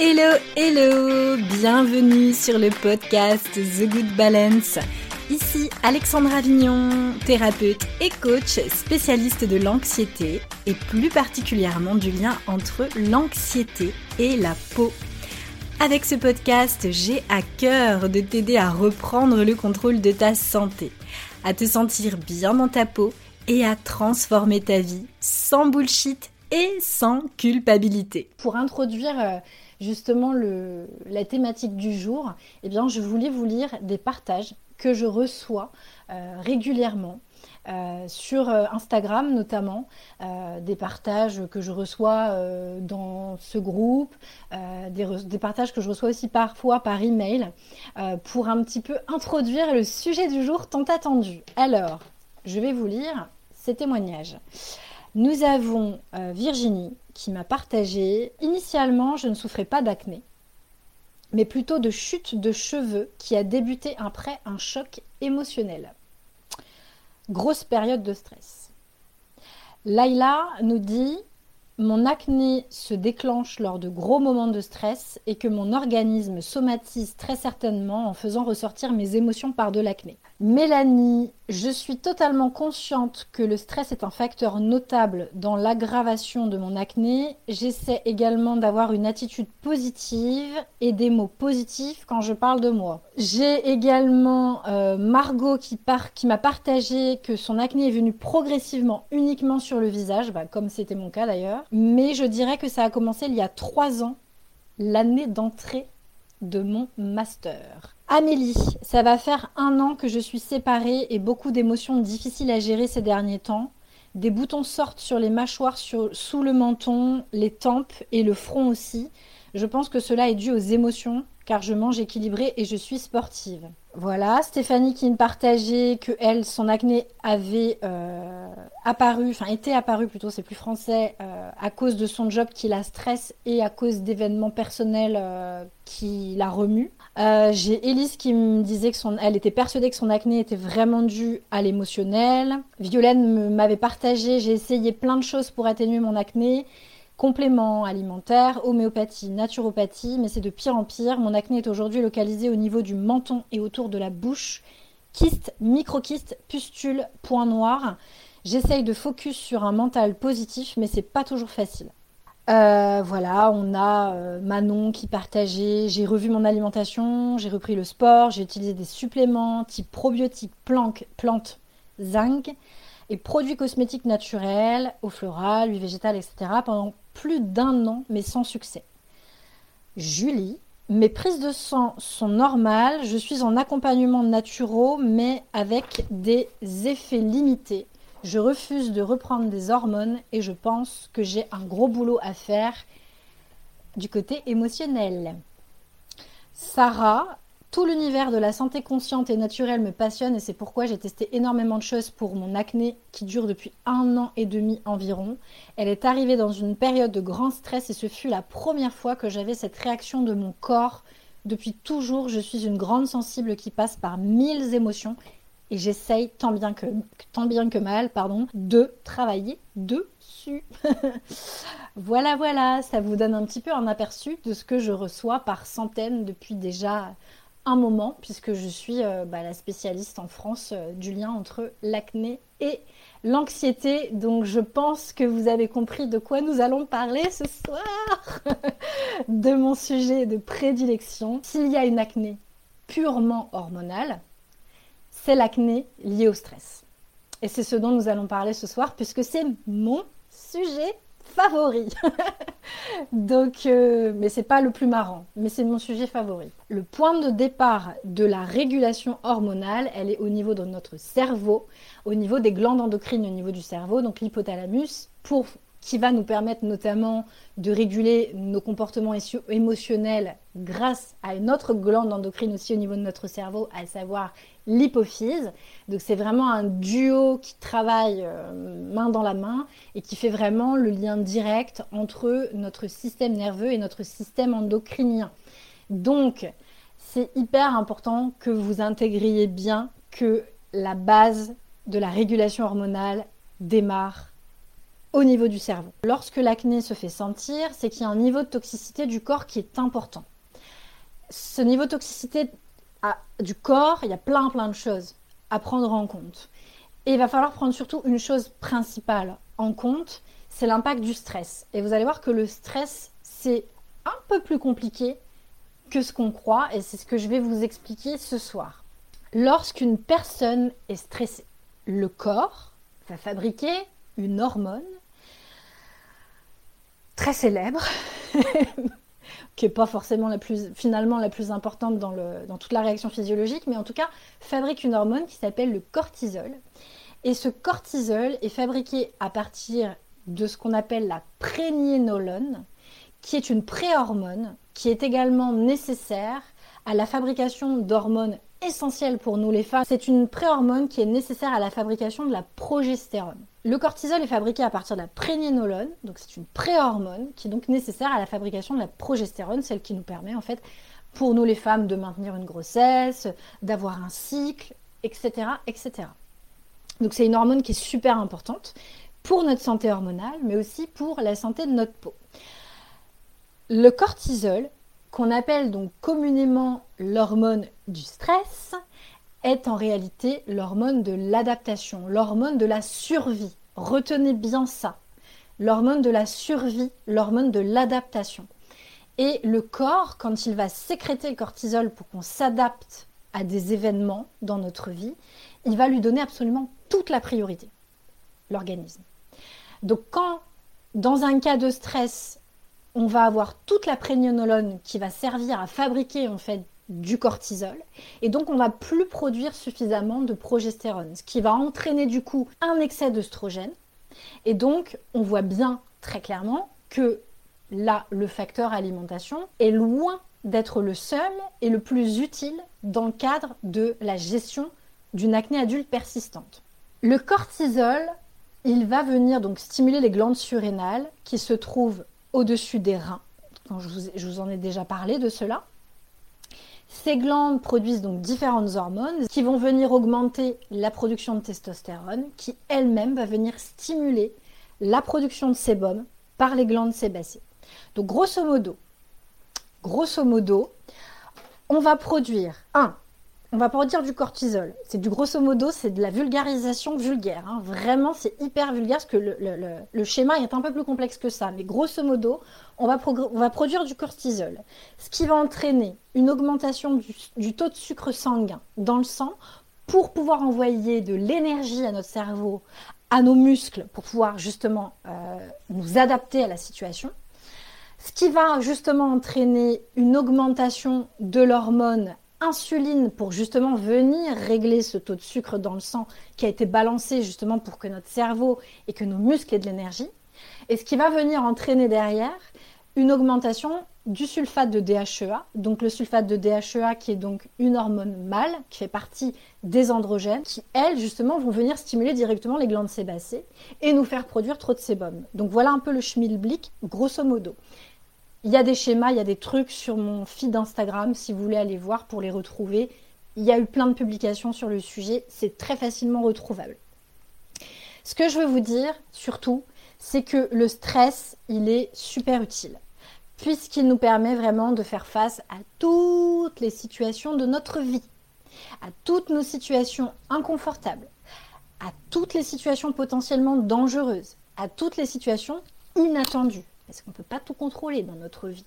Hello, hello Bienvenue sur le podcast The Good Balance. Ici Alexandra Avignon, thérapeute et coach spécialiste de l'anxiété et plus particulièrement du lien entre l'anxiété et la peau. Avec ce podcast, j'ai à cœur de t'aider à reprendre le contrôle de ta santé, à te sentir bien dans ta peau et à transformer ta vie sans bullshit et sans culpabilité. Pour introduire euh, justement le, la thématique du jour, eh bien, je voulais vous lire des partages que je reçois euh, régulièrement. Euh, sur euh, Instagram notamment, des partages que je reçois dans ce groupe, des, des, partages que je reçois aussi parfois par email, pour un petit peu introduire le sujet du jour tant attendu. Alors, je vais vous lire ces témoignages. Nous avons Virginie qui m'a partagé Initialement, je ne souffrais pas d'acné, mais plutôt de chute de cheveux qui a débuté après un choc émotionnel. Grosse période de stress. Laila nous dit mon acné se déclenche lors de gros moments de stress et que mon organisme somatise très certainement en faisant ressortir mes émotions par de l'acné. Mélanie, je suis totalement consciente que le stress est un facteur notable dans l'aggravation de mon acné. J'essaie également d'avoir une attitude positive et des mots positifs quand je parle de moi. J'ai également euh, Margot qui, m'a partagé que son acné est venu progressivement uniquement sur le visage, bah, comme c'était mon cas d'ailleurs. Mais je dirais que ça a commencé il y a trois ans, l'année d'entrée de mon master. Amélie, ça va faire un an que je suis séparée et beaucoup d'émotions difficiles à gérer ces derniers temps. Des boutons sortent sur les mâchoires, sous le menton, les tempes et le front aussi. Je pense que cela est dû aux émotions car je mange équilibré et je suis sportive. Voilà, Stéphanie qui me partageait que elle, son acné avait euh, apparu, enfin était apparu plutôt, c'est plus français, euh, à cause de son job qui la stresse et à cause d'événements personnels euh, qui la remuent. J'ai Elise qui me disait que son, était persuadée que son acné était vraiment dû à l'émotionnel. Violaine m'avait partagé, j'ai essayé plein de choses pour atténuer mon acné compléments alimentaires, homéopathie, naturopathie, mais c'est de pire en pire. Mon acné est aujourd'hui localisé au niveau du menton et autour de la bouche. Kyste, microkyste, pustule, point noir. J'essaye de focus sur un mental positif, mais c'est pas toujours facile. Euh, voilà, on a euh, Manon qui partageait. J'ai revu mon alimentation, j'ai repris le sport, j'ai utilisé des suppléments type probiotiques, plantes, plantes, zinc et produits cosmétiques naturels, eau florale, huile végétale, etc. pendant plus d'un an, mais sans succès. Julie, mes prises de sang sont normales, je suis en accompagnement naturel, mais avec des effets limités. Je refuse de reprendre des hormones et je pense que j'ai un gros boulot à faire du côté émotionnel. Sarah, tout l'univers de la santé consciente et naturelle me passionne et c'est pourquoi j'ai testé énormément de choses pour mon acné qui dure depuis un an et demi environ. Elle est arrivée dans une période de grand stress et ce fut la première fois que j'avais cette réaction de mon corps. Depuis toujours, je suis une grande sensible qui passe par mille émotions et j'essaye tant bien que tant bien que mal, pardon, de travailler dessus. voilà, voilà, ça vous donne un petit peu un aperçu de ce que je reçois par centaines depuis déjà moment, puisque je suis euh, bah, la spécialiste en France euh, du lien entre l'acné et l'anxiété. Donc je pense que vous avez compris de quoi nous allons parler ce soir, de mon sujet de prédilection. S'il y a une acné purement hormonale, c'est l'acné lié au stress. Et c'est ce dont nous allons parler ce soir, puisque c'est mon sujet favori. Donc, euh, mais c'est pas le plus marrant, mais c'est mon sujet favori. Le point de départ de la régulation hormonale, elle est au niveau de notre cerveau, au niveau des glandes endocrines, au niveau du cerveau, donc l'hypothalamus, pour qui va nous permettre notamment de réguler nos comportements émotionnels grâce à une autre glande endocrine aussi au niveau de notre cerveau, à savoir l'hypophyse. Donc c'est vraiment un duo qui travaille euh, main dans la main et qui fait vraiment le lien direct entre notre système nerveux et notre système endocrinien. Donc c'est hyper important que vous intégriez bien que la base de la régulation hormonale démarre au niveau du cerveau. Lorsque l'acné se fait sentir, c'est qu'il y a un niveau de toxicité du corps qui est important. Ce niveau de toxicité du corps, il y a plein plein de choses à prendre en compte. Et il va falloir prendre surtout une chose principale en compte, c'est l'impact du stress. Et vous allez voir que le stress, c'est un peu plus compliqué que ce qu'on croit, et c'est ce que je vais vous expliquer ce soir. Lorsqu'une personne est stressée, le corps va fabriquer une hormone très célèbre, qui n'est pas forcément la plus, finalement la plus importante dans, le, dans toute la réaction physiologique, mais en tout cas fabrique une hormone qui s'appelle le cortisol. Et ce cortisol est fabriqué à partir de ce qu'on appelle la prégnénolone, qui est une préhormone qui est également nécessaire à la fabrication d'hormones essentielles pour nous les femmes. C'est une préhormone qui est nécessaire à la fabrication de la progestérone. Le cortisol est fabriqué à partir de la prégnénolone, donc c'est une préhormone qui est donc nécessaire à la fabrication de la progestérone, celle qui nous permet en fait pour nous les femmes de maintenir une grossesse, d'avoir un cycle, etc., etc. Donc c'est une hormone qui est super importante pour notre santé hormonale, mais aussi pour la santé de notre peau. Le cortisol, qu'on appelle donc communément l'hormone du stress, est en réalité l'hormone de l'adaptation, l'hormone de la survie. Retenez bien ça. L'hormone de la survie, l'hormone de l'adaptation. Et le corps, quand il va sécréter le cortisol pour qu'on s'adapte à des événements dans notre vie, il va lui donner absolument toute la priorité, l'organisme. Donc quand, dans un cas de stress, on va avoir toute la prégnénolone qui va servir à fabriquer en fait du cortisol et donc on va plus produire suffisamment de progestérone, ce qui va entraîner du coup un excès d'œstrogène et donc on voit bien très clairement que là le facteur alimentation est loin d'être le seul et le plus utile dans le cadre de la gestion d'une acné adulte persistante. Le cortisol, il va venir donc stimuler les glandes surrénales qui se trouvent au-dessus des reins. je, vous, je vous en ai déjà parlé de cela. Ces glandes produisent donc différentes hormones qui vont venir augmenter la production de testostérone, qui elle-même va venir stimuler la production de sébum par les glandes sébacées. Donc grosso modo, grosso modo, on va produire un on va pas dire du cortisol. C'est du grosso modo, c'est de la vulgarisation vulgaire. Hein. Vraiment, c'est hyper vulgaire parce que le, schéma est un peu plus complexe que ça. Mais grosso modo, on va, produire du cortisol. Ce qui va entraîner une augmentation du, taux de sucre sanguin dans le sang pour pouvoir envoyer de l'énergie à notre cerveau, à nos muscles, pour pouvoir justement euh, nous adapter à la situation. Ce qui va justement entraîner une augmentation de l'hormone insuline pour justement venir régler ce taux de sucre dans le sang qui a été balancé justement pour que notre cerveau et que nos muscles aient de l'énergie. Et ce qui va venir entraîner derrière une augmentation du sulfate de DHEA, donc le sulfate de DHEA qui est donc une hormone mâle, qui fait partie des androgènes, qui elles justement vont venir stimuler directement les glandes sébacées et nous faire produire trop de sébum. Donc voilà un peu le schmilblick grosso modo. Il y a des schémas, il y a des trucs sur mon feed Instagram si vous voulez aller voir pour les retrouver. Il y a eu plein de publications sur le sujet, c'est très facilement retrouvable. Ce que je veux vous dire surtout, c'est que le stress, il est super utile puisqu'il nous permet vraiment de faire face à toutes les situations de notre vie, à toutes nos situations inconfortables, à toutes les situations potentiellement dangereuses, à toutes les situations inattendues parce qu'on ne peut pas tout contrôler dans notre vie.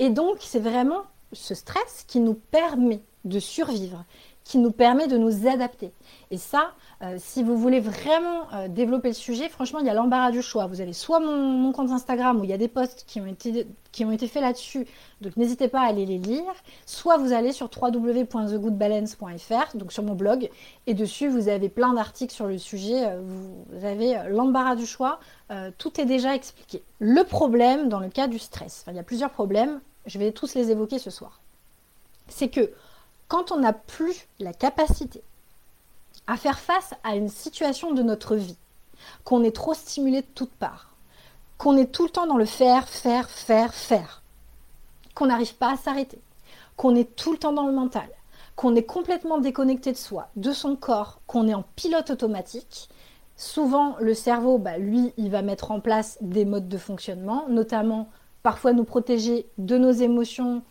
Et donc, c'est vraiment ce stress qui nous permet de survivre, qui nous permet de nous adapter. Et ça, euh, si vous voulez vraiment euh, développer le sujet, franchement, il y a l'embarras du choix. Vous avez soit mon, compte Instagram où il y a des posts qui ont été, qui ont été faits là-dessus, donc n'hésitez pas à aller les lire, soit vous allez sur www.thegoodbalance.fr, donc sur mon blog, et dessus vous avez plein d'articles sur le sujet, euh, vous avez l'embarras du choix, tout est déjà expliqué. Le problème dans le cas du stress, il y a plusieurs problèmes, je vais tous les évoquer ce soir, c'est que quand on n'a plus la capacité à faire face à une situation de notre vie, qu'on est trop stimulé de toutes parts, qu'on est tout le temps dans le faire, faire, faire, faire, qu'on n'arrive pas à s'arrêter, qu'on est tout le temps dans le mental, qu'on est complètement déconnecté de soi, de son corps, qu'on est en pilote automatique, Souvent, le cerveau, bah, lui, il va mettre en place des modes de fonctionnement, notamment parfois nous protéger de nos émotions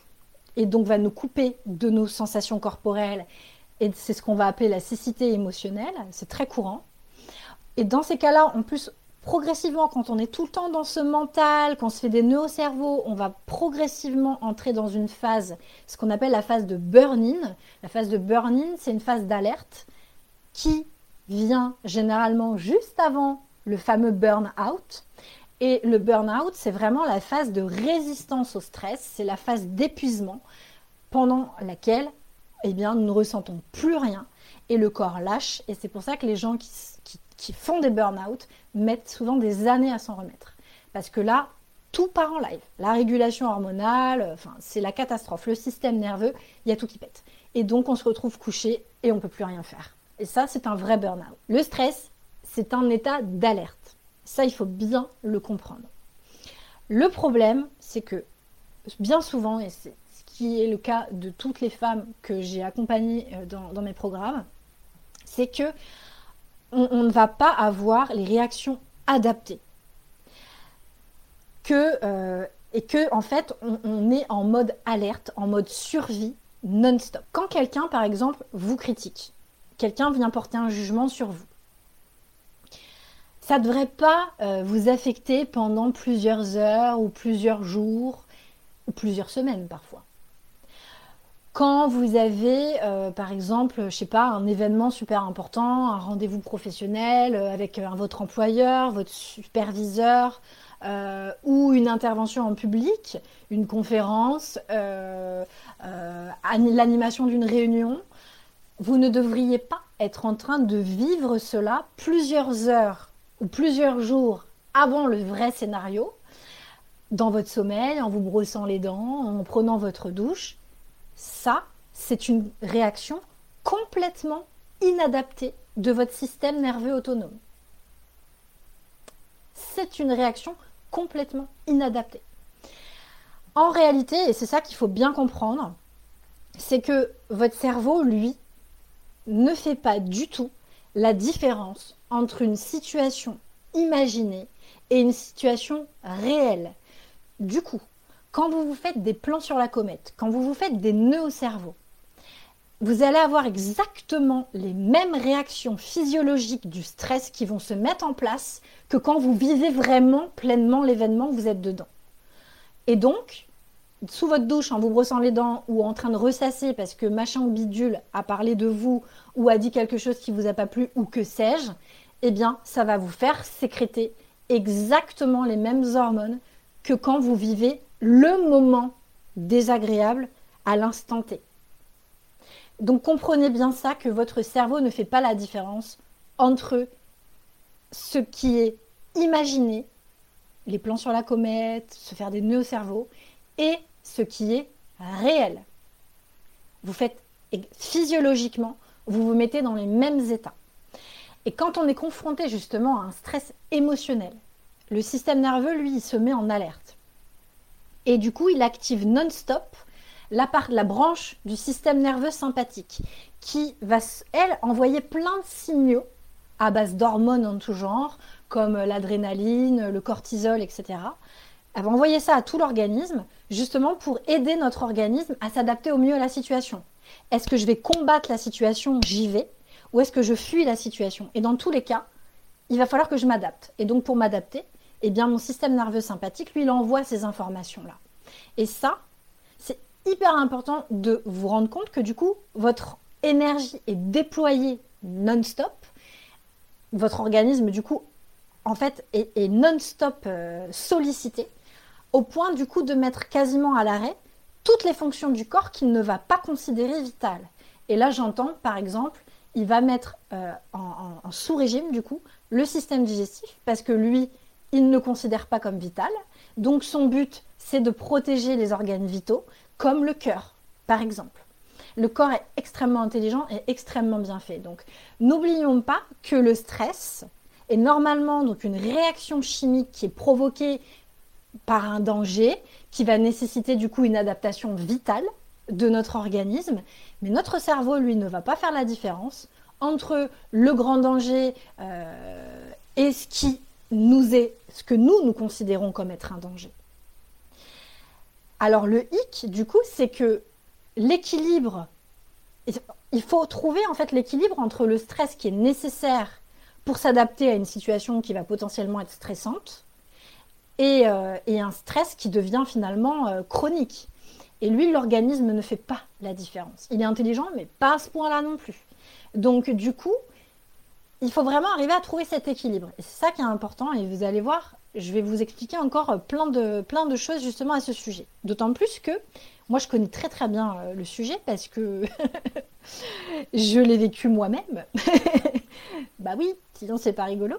et donc va nous couper de nos sensations corporelles. Et c'est ce qu'on va appeler la cécité émotionnelle. C'est très courant. Et dans ces cas-là, en plus, progressivement, quand on est tout le temps dans ce mental, quand on se fait des nœuds au cerveau, on va progressivement entrer dans une phase, ce qu'on appelle la phase de burn-in. La phase de burn-in, c'est une phase d'alerte qui vient généralement juste avant le fameux burn-out. Et le burn-out, c'est vraiment la phase de résistance au stress, c'est la phase d'épuisement pendant laquelle eh bien, nous ne ressentons plus rien et le corps lâche. Et c'est pour ça que les gens qui, font des burn-out mettent souvent des années à s'en remettre. Parce que là, tout part en live. La régulation hormonale, enfin, c'est la catastrophe. Le système nerveux, il y a tout qui pète. Et donc, on se retrouve couché et on ne peut plus rien faire. Et ça, c'est un vrai burn-out. Le stress, c'est un état d'alerte. Ça, il faut bien le comprendre. Le problème, c'est que bien souvent, et c'est ce qui est le cas de toutes les femmes que j'ai accompagnées euh, dans mes programmes, c'est que on, ne va pas avoir les réactions adaptées. Que, euh, et que, en fait, on, est en mode alerte, en mode survie non-stop. Quand quelqu'un, par exemple, vous critique, quelqu'un vient porter un jugement sur vous, ça ne devrait pas euh, vous affecter pendant plusieurs heures ou plusieurs jours ou plusieurs semaines parfois. Quand vous avez, euh, par exemple, je sais pas, un événement super important, un rendez-vous professionnel euh, avec votre employeur, votre superviseur, ou une intervention en public, une conférence, l'animation d'une réunion, vous ne devriez pas être en train de vivre cela plusieurs heures ou plusieurs jours avant le vrai scénario, dans votre sommeil, en vous brossant les dents, en prenant votre douche ça, c'est une réaction complètement inadaptée de votre système nerveux autonome. C'est une réaction complètement inadaptée. En réalité, et c'est ça qu'il faut bien comprendre, c'est que votre cerveau, lui, ne fait pas du tout la différence entre une situation imaginée et une situation réelle. Du coup, quand vous vous faites des plans sur la comète, quand vous vous faites des nœuds au cerveau, vous allez avoir exactement les mêmes réactions physiologiques du stress qui vont se mettre en place que quand vous vivez vraiment pleinement l'événement vous êtes dedans. Et donc, sous votre douche, en vous brossant les dents ou en train de ressasser parce que machin ou bidule a parlé de vous ou a dit quelque chose qui vous a pas plu ou que sais-je, eh bien, ça va vous faire sécréter exactement les mêmes hormones que quand vous vivez le moment désagréable à l'instant T. Donc comprenez bien ça que votre cerveau ne fait pas la différence entre ce qui est imaginé, les plans sur la comète, se faire des nœuds au cerveau, et ce qui est réel. Vous faites physiologiquement, vous vous mettez dans les mêmes états. Et quand on est confronté justement à un stress émotionnel, le système nerveux, lui, il se met en alerte. Et du coup, il active non-stop la, la branche du système nerveux sympathique qui va, elle, envoyer plein de signaux à base d'hormones en tout genre, comme l'adrénaline, le cortisol, etc. Elle va envoyer ça à tout l'organisme, justement pour aider notre organisme à s'adapter au mieux à la situation. Est-ce que je vais combattre la situation, j'y vais, ou est-ce que je fuis la situation? Et dans tous les cas, il va falloir que je m'adapte. Et donc pour m'adapter, eh bien mon système nerveux sympathique, lui, il envoie ces informations-là. Et ça, c'est hyper important de vous rendre compte que du coup, votre énergie est déployée non-stop. Votre organisme, du coup, en fait, est, non-stop euh, sollicité, au point, du coup, de mettre quasiment à l'arrêt toutes les fonctions du corps qu'il ne va pas considérer vitales. Et là, j'entends, par exemple, il va mettre euh, en sous-régime, du coup, le système digestif, parce que lui, il ne considère pas comme vital. Donc son but, c'est de protéger les organes vitaux, comme le cœur, par exemple. Le corps est extrêmement intelligent et extrêmement bien fait. Donc n'oublions pas que le stress est normalement donc une réaction chimique qui est provoquée par un danger qui va nécessiter du coup une adaptation vitale de notre organisme, mais notre cerveau lui ne va pas faire la différence entre le grand danger et ce qui nous est, ce que nous nous considérons comme être un danger. Alors le hic, du coup, c'est que l'équilibre, il faut trouver en fait l'équilibre entre le stress qui est nécessaire pour s'adapter à une situation qui va potentiellement être stressante et, euh, un stress qui devient finalement euh, chronique. Et lui, l'organisme ne fait pas la différence. Il est intelligent, mais pas à ce point-là non plus. Donc du coup, il faut vraiment arriver à trouver cet équilibre. Et c'est ça qui est important. Et vous allez voir, je vais vous expliquer encore plein de, plein de choses justement à ce sujet. D'autant plus que moi, je connais très très bien euh, le sujet parce que je l'ai vécu moi-même. bah oui, sinon c'est pas rigolo.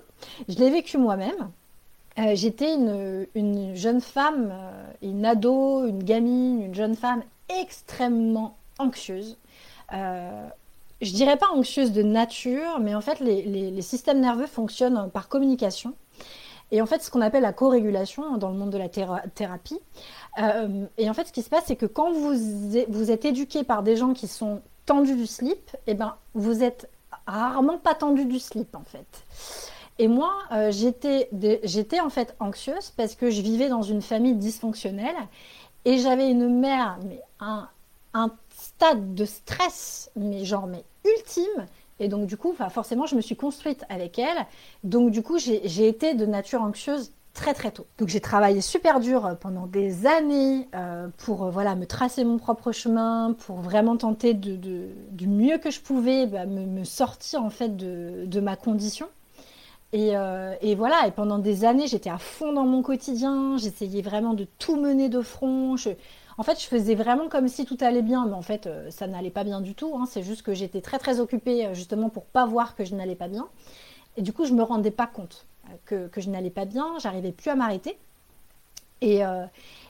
Je l'ai vécu moi-même. Euh, j'étais une, jeune femme, euh, une ado, une gamine, une jeune femme extrêmement anxieuse. Euh, je dirais pas anxieuse de nature, mais en fait, les, systèmes nerveux fonctionnent par communication. Et en fait, ce qu'on appelle la co-régulation dans le monde de la thérapie. et en fait, ce qui se passe, c'est que quand vous, êtes éduqué par des gens qui sont tendus du slip, eh ben, vous êtes rarement pas tendu du slip, en fait. Et moi, euh, j'étais, en fait anxieuse parce que je vivais dans une famille dysfonctionnelle et j'avais une mère, mais un, un stade de stress, mais genre, mais ultime. Et donc, du coup, forcément, je me suis construite avec elle. Donc, du coup, j'ai été de nature anxieuse très très tôt. Donc j'ai travaillé super dur euh, pendant des années euh, pour voilà me tracer mon propre chemin, pour vraiment tenter de, du mieux que je pouvais bah, me, sortir en fait de, de ma condition. Euh, et, voilà, et pendant des années, j'étais à fond dans mon quotidien, j'essayais vraiment de tout mener de front. en fait, je faisais vraiment comme si tout allait bien, mais en fait, euh, ça n'allait pas bien du tout. Hein. C'est juste que j'étais très très occupée euh, justement pour pas voir que je n'allais pas bien. Et du coup, je me rendais pas compte que, que je n'allais pas bien, j'arrivais plus à m'arrêter. Et,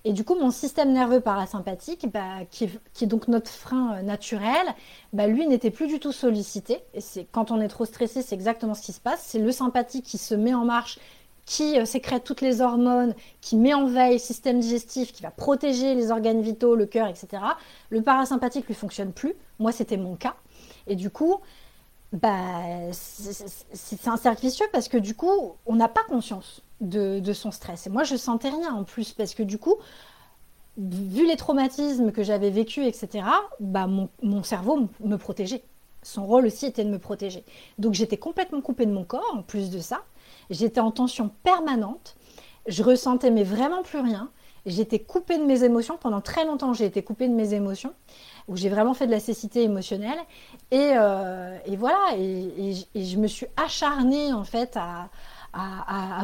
et du coup, mon système nerveux parasympathique, bah, qui, est, donc notre frein euh, naturel, bah, lui n'était plus du tout sollicité. Et c'est quand on est trop stressé, c'est exactement ce qui se passe. C'est le sympathique qui se met en marche, qui euh, sécrète toutes les hormones, qui met en veille le système digestif, qui va protéger les organes vitaux, le cœur, etc. Le parasympathique lui fonctionne plus. Moi, c'était mon cas. Et du coup, bah, c'est un cercle vicieux parce que du coup, on n'a pas conscience de, son stress. Et moi, je sentais rien en plus parce que du coup, vu les traumatismes que j'avais vécus, etc., bah, mon, cerveau me protégeait. Son rôle aussi était de me protéger. Donc j'étais complètement coupée de mon corps, en plus de ça. J'étais en tension permanente. Je ressentais mais vraiment plus rien. J'étais coupée de mes émotions. Pendant très longtemps, j'ai été coupée de mes émotions où j'ai vraiment fait de la cécité émotionnelle. Et, euh, voilà, et, je me suis acharnée en fait à,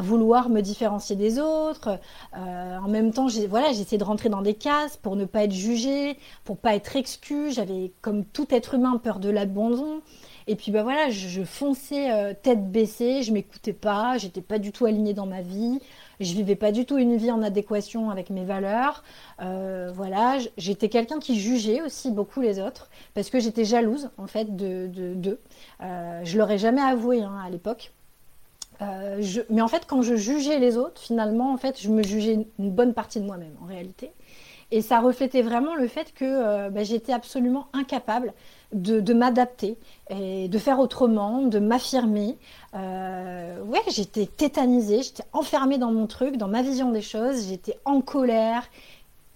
vouloir me différencier des autres. Euh, en même temps, j'ai essayé de rentrer dans des cases pour ne pas être jugée, pour pas être exclue. J'avais, comme tout être humain, peur de l'abandon. Et puis bah voilà, je, fonçais euh, tête baissée, je m'écoutais pas, j'étais pas du tout alignée dans ma vie. Je vivais pas du tout une vie en adéquation avec mes valeurs. Euh, voilà, j'étais quelqu'un qui jugeait aussi beaucoup les autres parce que j'étais jalouse en fait de d'eux. De, euh, je l'aurais jamais avoué hein, à l'époque. Euh, mais en fait, quand je jugeais les autres, finalement, en fait, je me jugeais une bonne partie de moi-même en réalité. Et ça reflétait vraiment le fait que euh, bah, j'étais absolument incapable de, m'adapter et de faire autrement, de m'affirmer. Euh, ouais, j'étais tétanisée, j'étais enfermée dans mon truc, dans ma vision des choses, j'étais en colère,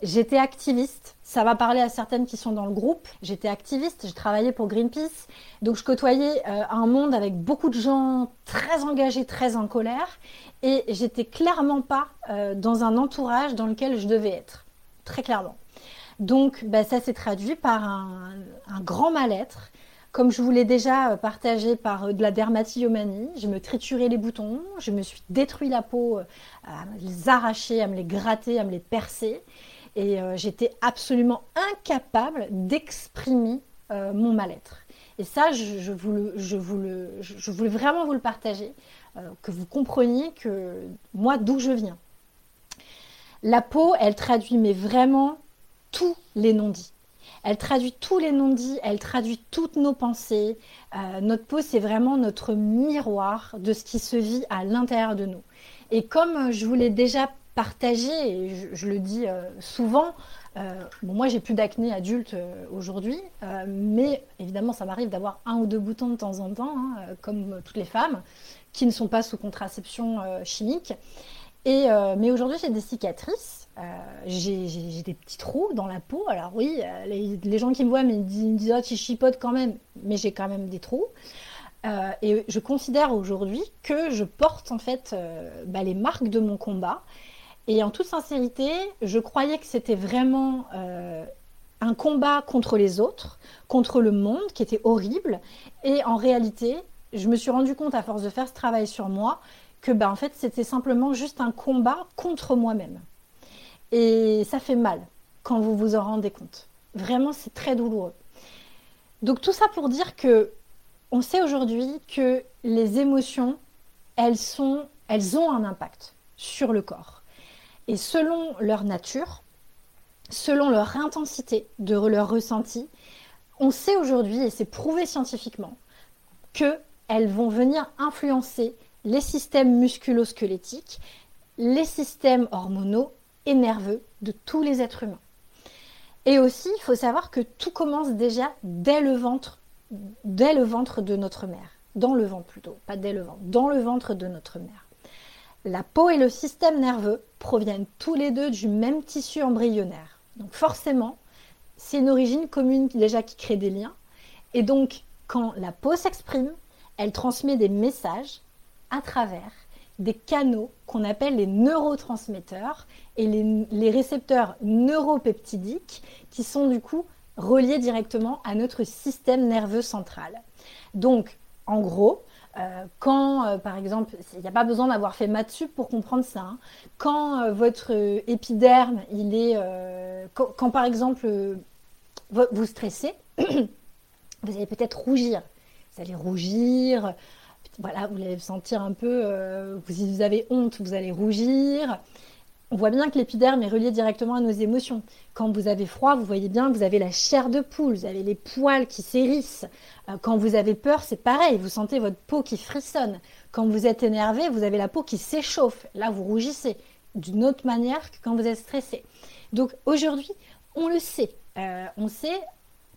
j'étais activiste. Ça va parler à certaines qui sont dans le groupe. J'étais activiste, j'ai travaillé pour Greenpeace. Donc je côtoyais euh, un monde avec beaucoup de gens très engagés, très en colère. Et j'étais clairement pas dans un entourage dans lequel je devais être très clairement. Donc, bah, ça s'est traduit par un, grand mal-être. Comme je vous l'ai déjà euh, partagé par euh, de la dermatillomanie, je me triturais les boutons, je me suis détruit la peau euh, à les arracher, à me les gratter, à me les percer. Et j'étais absolument incapable d'exprimer mon mal-être. Et ça, je, voulais vraiment vous le partager, que vous compreniez que moi, d'où je viens. La peau, elle traduit mais vraiment tous les non-dits. Elle traduit tous les non-dits, elle traduit toutes nos pensées. Euh, notre peau, c'est vraiment notre miroir de ce qui se vit à l'intérieur de nous. Et comme je vous l'ai déjà partagé, et je, le dis euh, souvent, Euh, moi, j'ai plus d'acné adulte aujourd'hui, mais évidemment, ça m'arrive d'avoir un ou deux boutons de temps en temps, hein, comme toutes les femmes, qui ne sont pas sous contraception chimique. Et, mais aujourd'hui, j'ai des cicatrices, j'ai des petits trous dans la peau. Alors oui, les, gens qui me voient me disent, oh, tu chipotes quand même, mais j'ai quand même des trous. et je considère aujourd'hui que je porte en fait bah, les marques de mon combat et en toute sincérité, je croyais que c'était vraiment euh, un combat contre les autres, contre le monde, qui était horrible. Et en réalité, je me suis rendu compte à force de faire ce travail sur moi que ben, en fait, c'était simplement juste un combat contre moi-même. Et ça fait mal quand vous vous en rendez compte. Vraiment, c'est très douloureux. Donc tout ça pour dire que on sait aujourd'hui que les émotions, elles sont, elles ont un impact sur le corps. Et selon leur nature, selon leur intensité de leur ressenti, on sait aujourd'hui, et c'est prouvé scientifiquement, qu'elles vont venir influencer les systèmes musculo-squelettiques, les systèmes hormonaux et nerveux de tous les êtres humains. Et aussi, il faut savoir que tout commence déjà dès le ventre, dès le ventre de notre mère, dans le ventre plutôt, pas dès le ventre, dans le ventre de notre mère. La peau et le système nerveux proviennent tous les deux du même tissu embryonnaire. Donc forcément, c'est une origine commune déjà qui crée des liens. Et donc, quand la peau s'exprime, elle transmet des messages à travers des canaux qu'on appelle les neurotransmetteurs et les, récepteurs neuropeptidiques qui sont du coup reliés directement à notre système nerveux central. Donc, en gros, euh, quand, euh, par exemple, il n'y a pas besoin d'avoir fait maths pour comprendre ça. Hein. Quand euh, votre épiderme, il est, quand, par exemple vous stressez, vous allez peut-être rougir. Vous allez rougir. Voilà, vous allez sentir un peu. si vous avez honte, vous allez rougir on voit bien que l'épiderme est relié directement à nos émotions. Quand vous avez froid, vous voyez bien, vous avez la chair de poule, vous avez les poils qui s'hérissent. Euh, quand vous avez peur, c'est pareil, vous sentez votre peau qui frissonne. Quand vous êtes énervé, vous avez la peau qui s'échauffe. Là, vous rougissez d'une autre manière que quand vous êtes stressé. Donc aujourd'hui, on le sait. Euh, on sait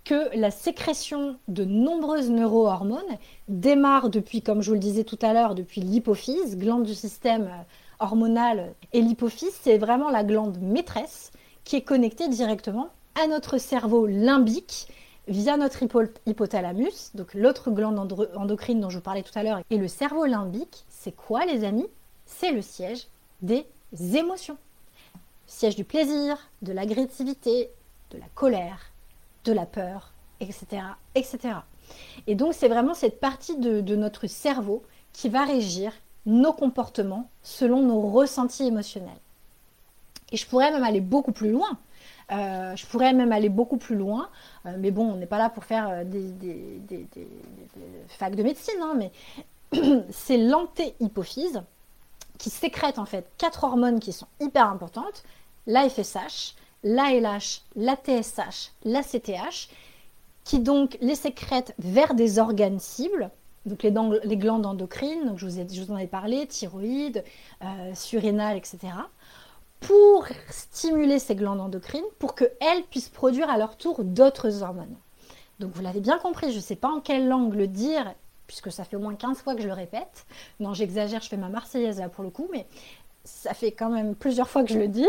que la sécrétion de nombreuses neurohormones démarre depuis, comme je vous le disais tout à l'heure, depuis l'hypophyse, glande du système euh, hormonale. Et l'hypophyse, c'est vraiment la glande maîtresse qui est connectée directement à notre cerveau limbique via notre hypothalamus, donc l'autre glande endocrine dont je vous parlais tout à l'heure. Et le cerveau limbique, c'est quoi les amis? C'est le siège des émotions. Siège du plaisir, de l'agressivité, de la colère, de la peur, etc. etc. Et donc c'est vraiment cette partie de notre cerveau qui va régir nos comportements selon nos ressentis émotionnels. Et je pourrais même aller beaucoup plus loin. Euh, je pourrais même aller beaucoup plus loin, euh, mais bon, on n'est pas là pour faire euh, des, facs de médecine, hein, mais c'est l'antéhypophyse qui sécrète en fait quatre hormones qui sont hyper importantes la FSH, l'ALH, la TSH, la CTH, qui donc les sécrètent vers des organes cibles donc les, glandes endocrines, donc je vous, ai, je vous en ai parlé, thyroïde, euh, surrénale, etc. Pour stimuler ces glandes endocrines, pour qu'elles puissent produire à leur tour d'autres hormones. Donc vous l'avez bien compris, je ne sais pas en quelle langue le dire, puisque ça fait au moins 15 fois que je le répète. Non, j'exagère, je fais ma marseillaise là pour le coup, mais ça fait quand même plusieurs fois que je le dis.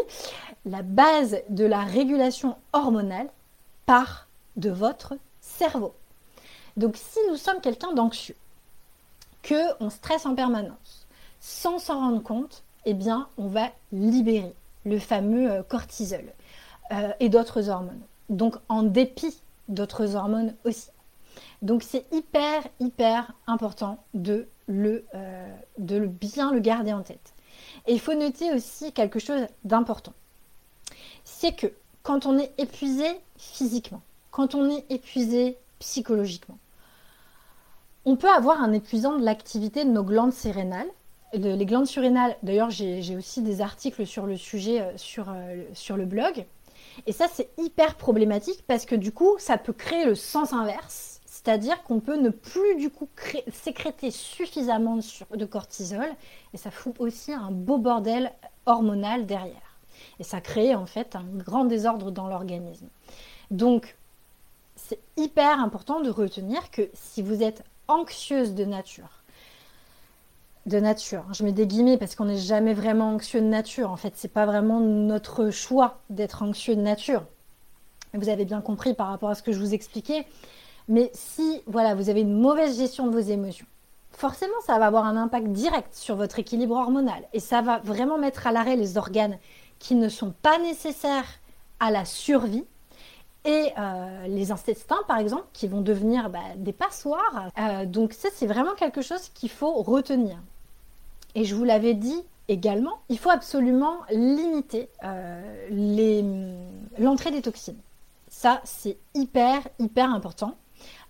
La base de la régulation hormonale part de votre cerveau. Donc si nous sommes quelqu'un d'anxieux, qu'on stresse en permanence, sans s'en rendre compte, eh bien, on va libérer le fameux euh, cortisol euh, et d'autres hormones. Donc, en dépit d'autres hormones aussi. Donc, c'est hyper, hyper important de le, euh, de bien le garder en tête. Et il faut noter aussi quelque chose d'important. C'est que quand on est épuisé physiquement, quand on est épuisé psychologiquement, on peut avoir un épuisant de l'activité de nos glandes sérénales. Les glandes surrénales, d'ailleurs, j'ai aussi des articles sur le sujet euh, sur, euh, sur le blog. Et ça, c'est hyper problématique parce que du coup, ça peut créer le sens inverse. C'est-à-dire qu'on peut ne plus du coup sécréter suffisamment de, cortisol et ça fout aussi un beau bordel hormonal derrière. Et ça crée en fait un grand désordre dans l'organisme. Donc, c'est hyper important de retenir que si vous êtes anxieuse de nature, de nature. Je mets des guillemets parce qu'on n'est jamais vraiment anxieux de nature. En fait, c'est pas vraiment notre choix d'être anxieux de nature. Vous avez bien compris par rapport à ce que je vous expliquais. Mais si voilà, vous avez une mauvaise gestion de vos émotions, forcément, ça va avoir un impact direct sur votre équilibre hormonal et ça va vraiment mettre à l'arrêt les organes qui ne sont pas nécessaires à la survie et euh, les intestins, par exemple, qui vont devenir bah, des passoires. Euh, donc ça, c'est vraiment quelque chose qu'il faut retenir. Et je vous l'avais dit également, il faut absolument limiter euh, l'entrée des toxines. Ça, c'est hyper, hyper important.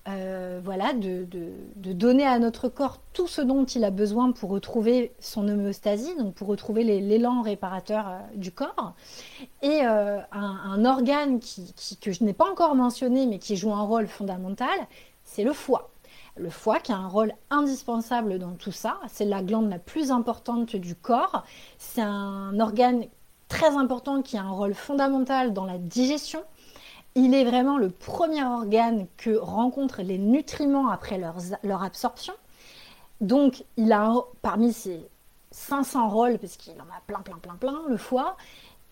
Euh, voilà, de, donner à notre corps tout ce dont il a besoin pour retrouver son homéostasie, donc pour retrouver l'élan réparateur euh, du corps. Et un, organe que je n'ai pas encore mentionné, mais qui joue un rôle fondamental, c'est le foie. Le foie qui a un rôle indispensable dans tout ça, c'est la glande la plus importante du corps, c'est un organe très important qui a un rôle fondamental dans la digestion. Il est vraiment le premier organe que rencontrent les nutriments après leur, absorption. Donc, il a parmi ses 500 rôles, parce qu'il en a plein, plein, plein, plein, le foie,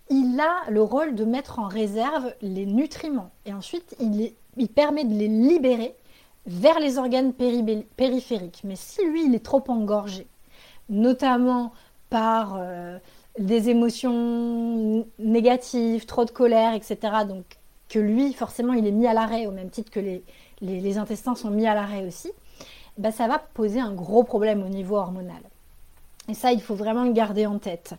il a le rôle de mettre en réserve les nutriments. Et ensuite, il, permet de les libérer vers les organes périphériques. Mais si lui, il est trop engorgé, notamment par euh, des émotions négatives, trop de colère, etc., donc que lui, forcément, il est mis à l'arrêt, au même titre que les, intestins sont mis à l'arrêt aussi, bah, ça va poser un gros problème au niveau hormonal. Et ça, il faut vraiment le garder en tête.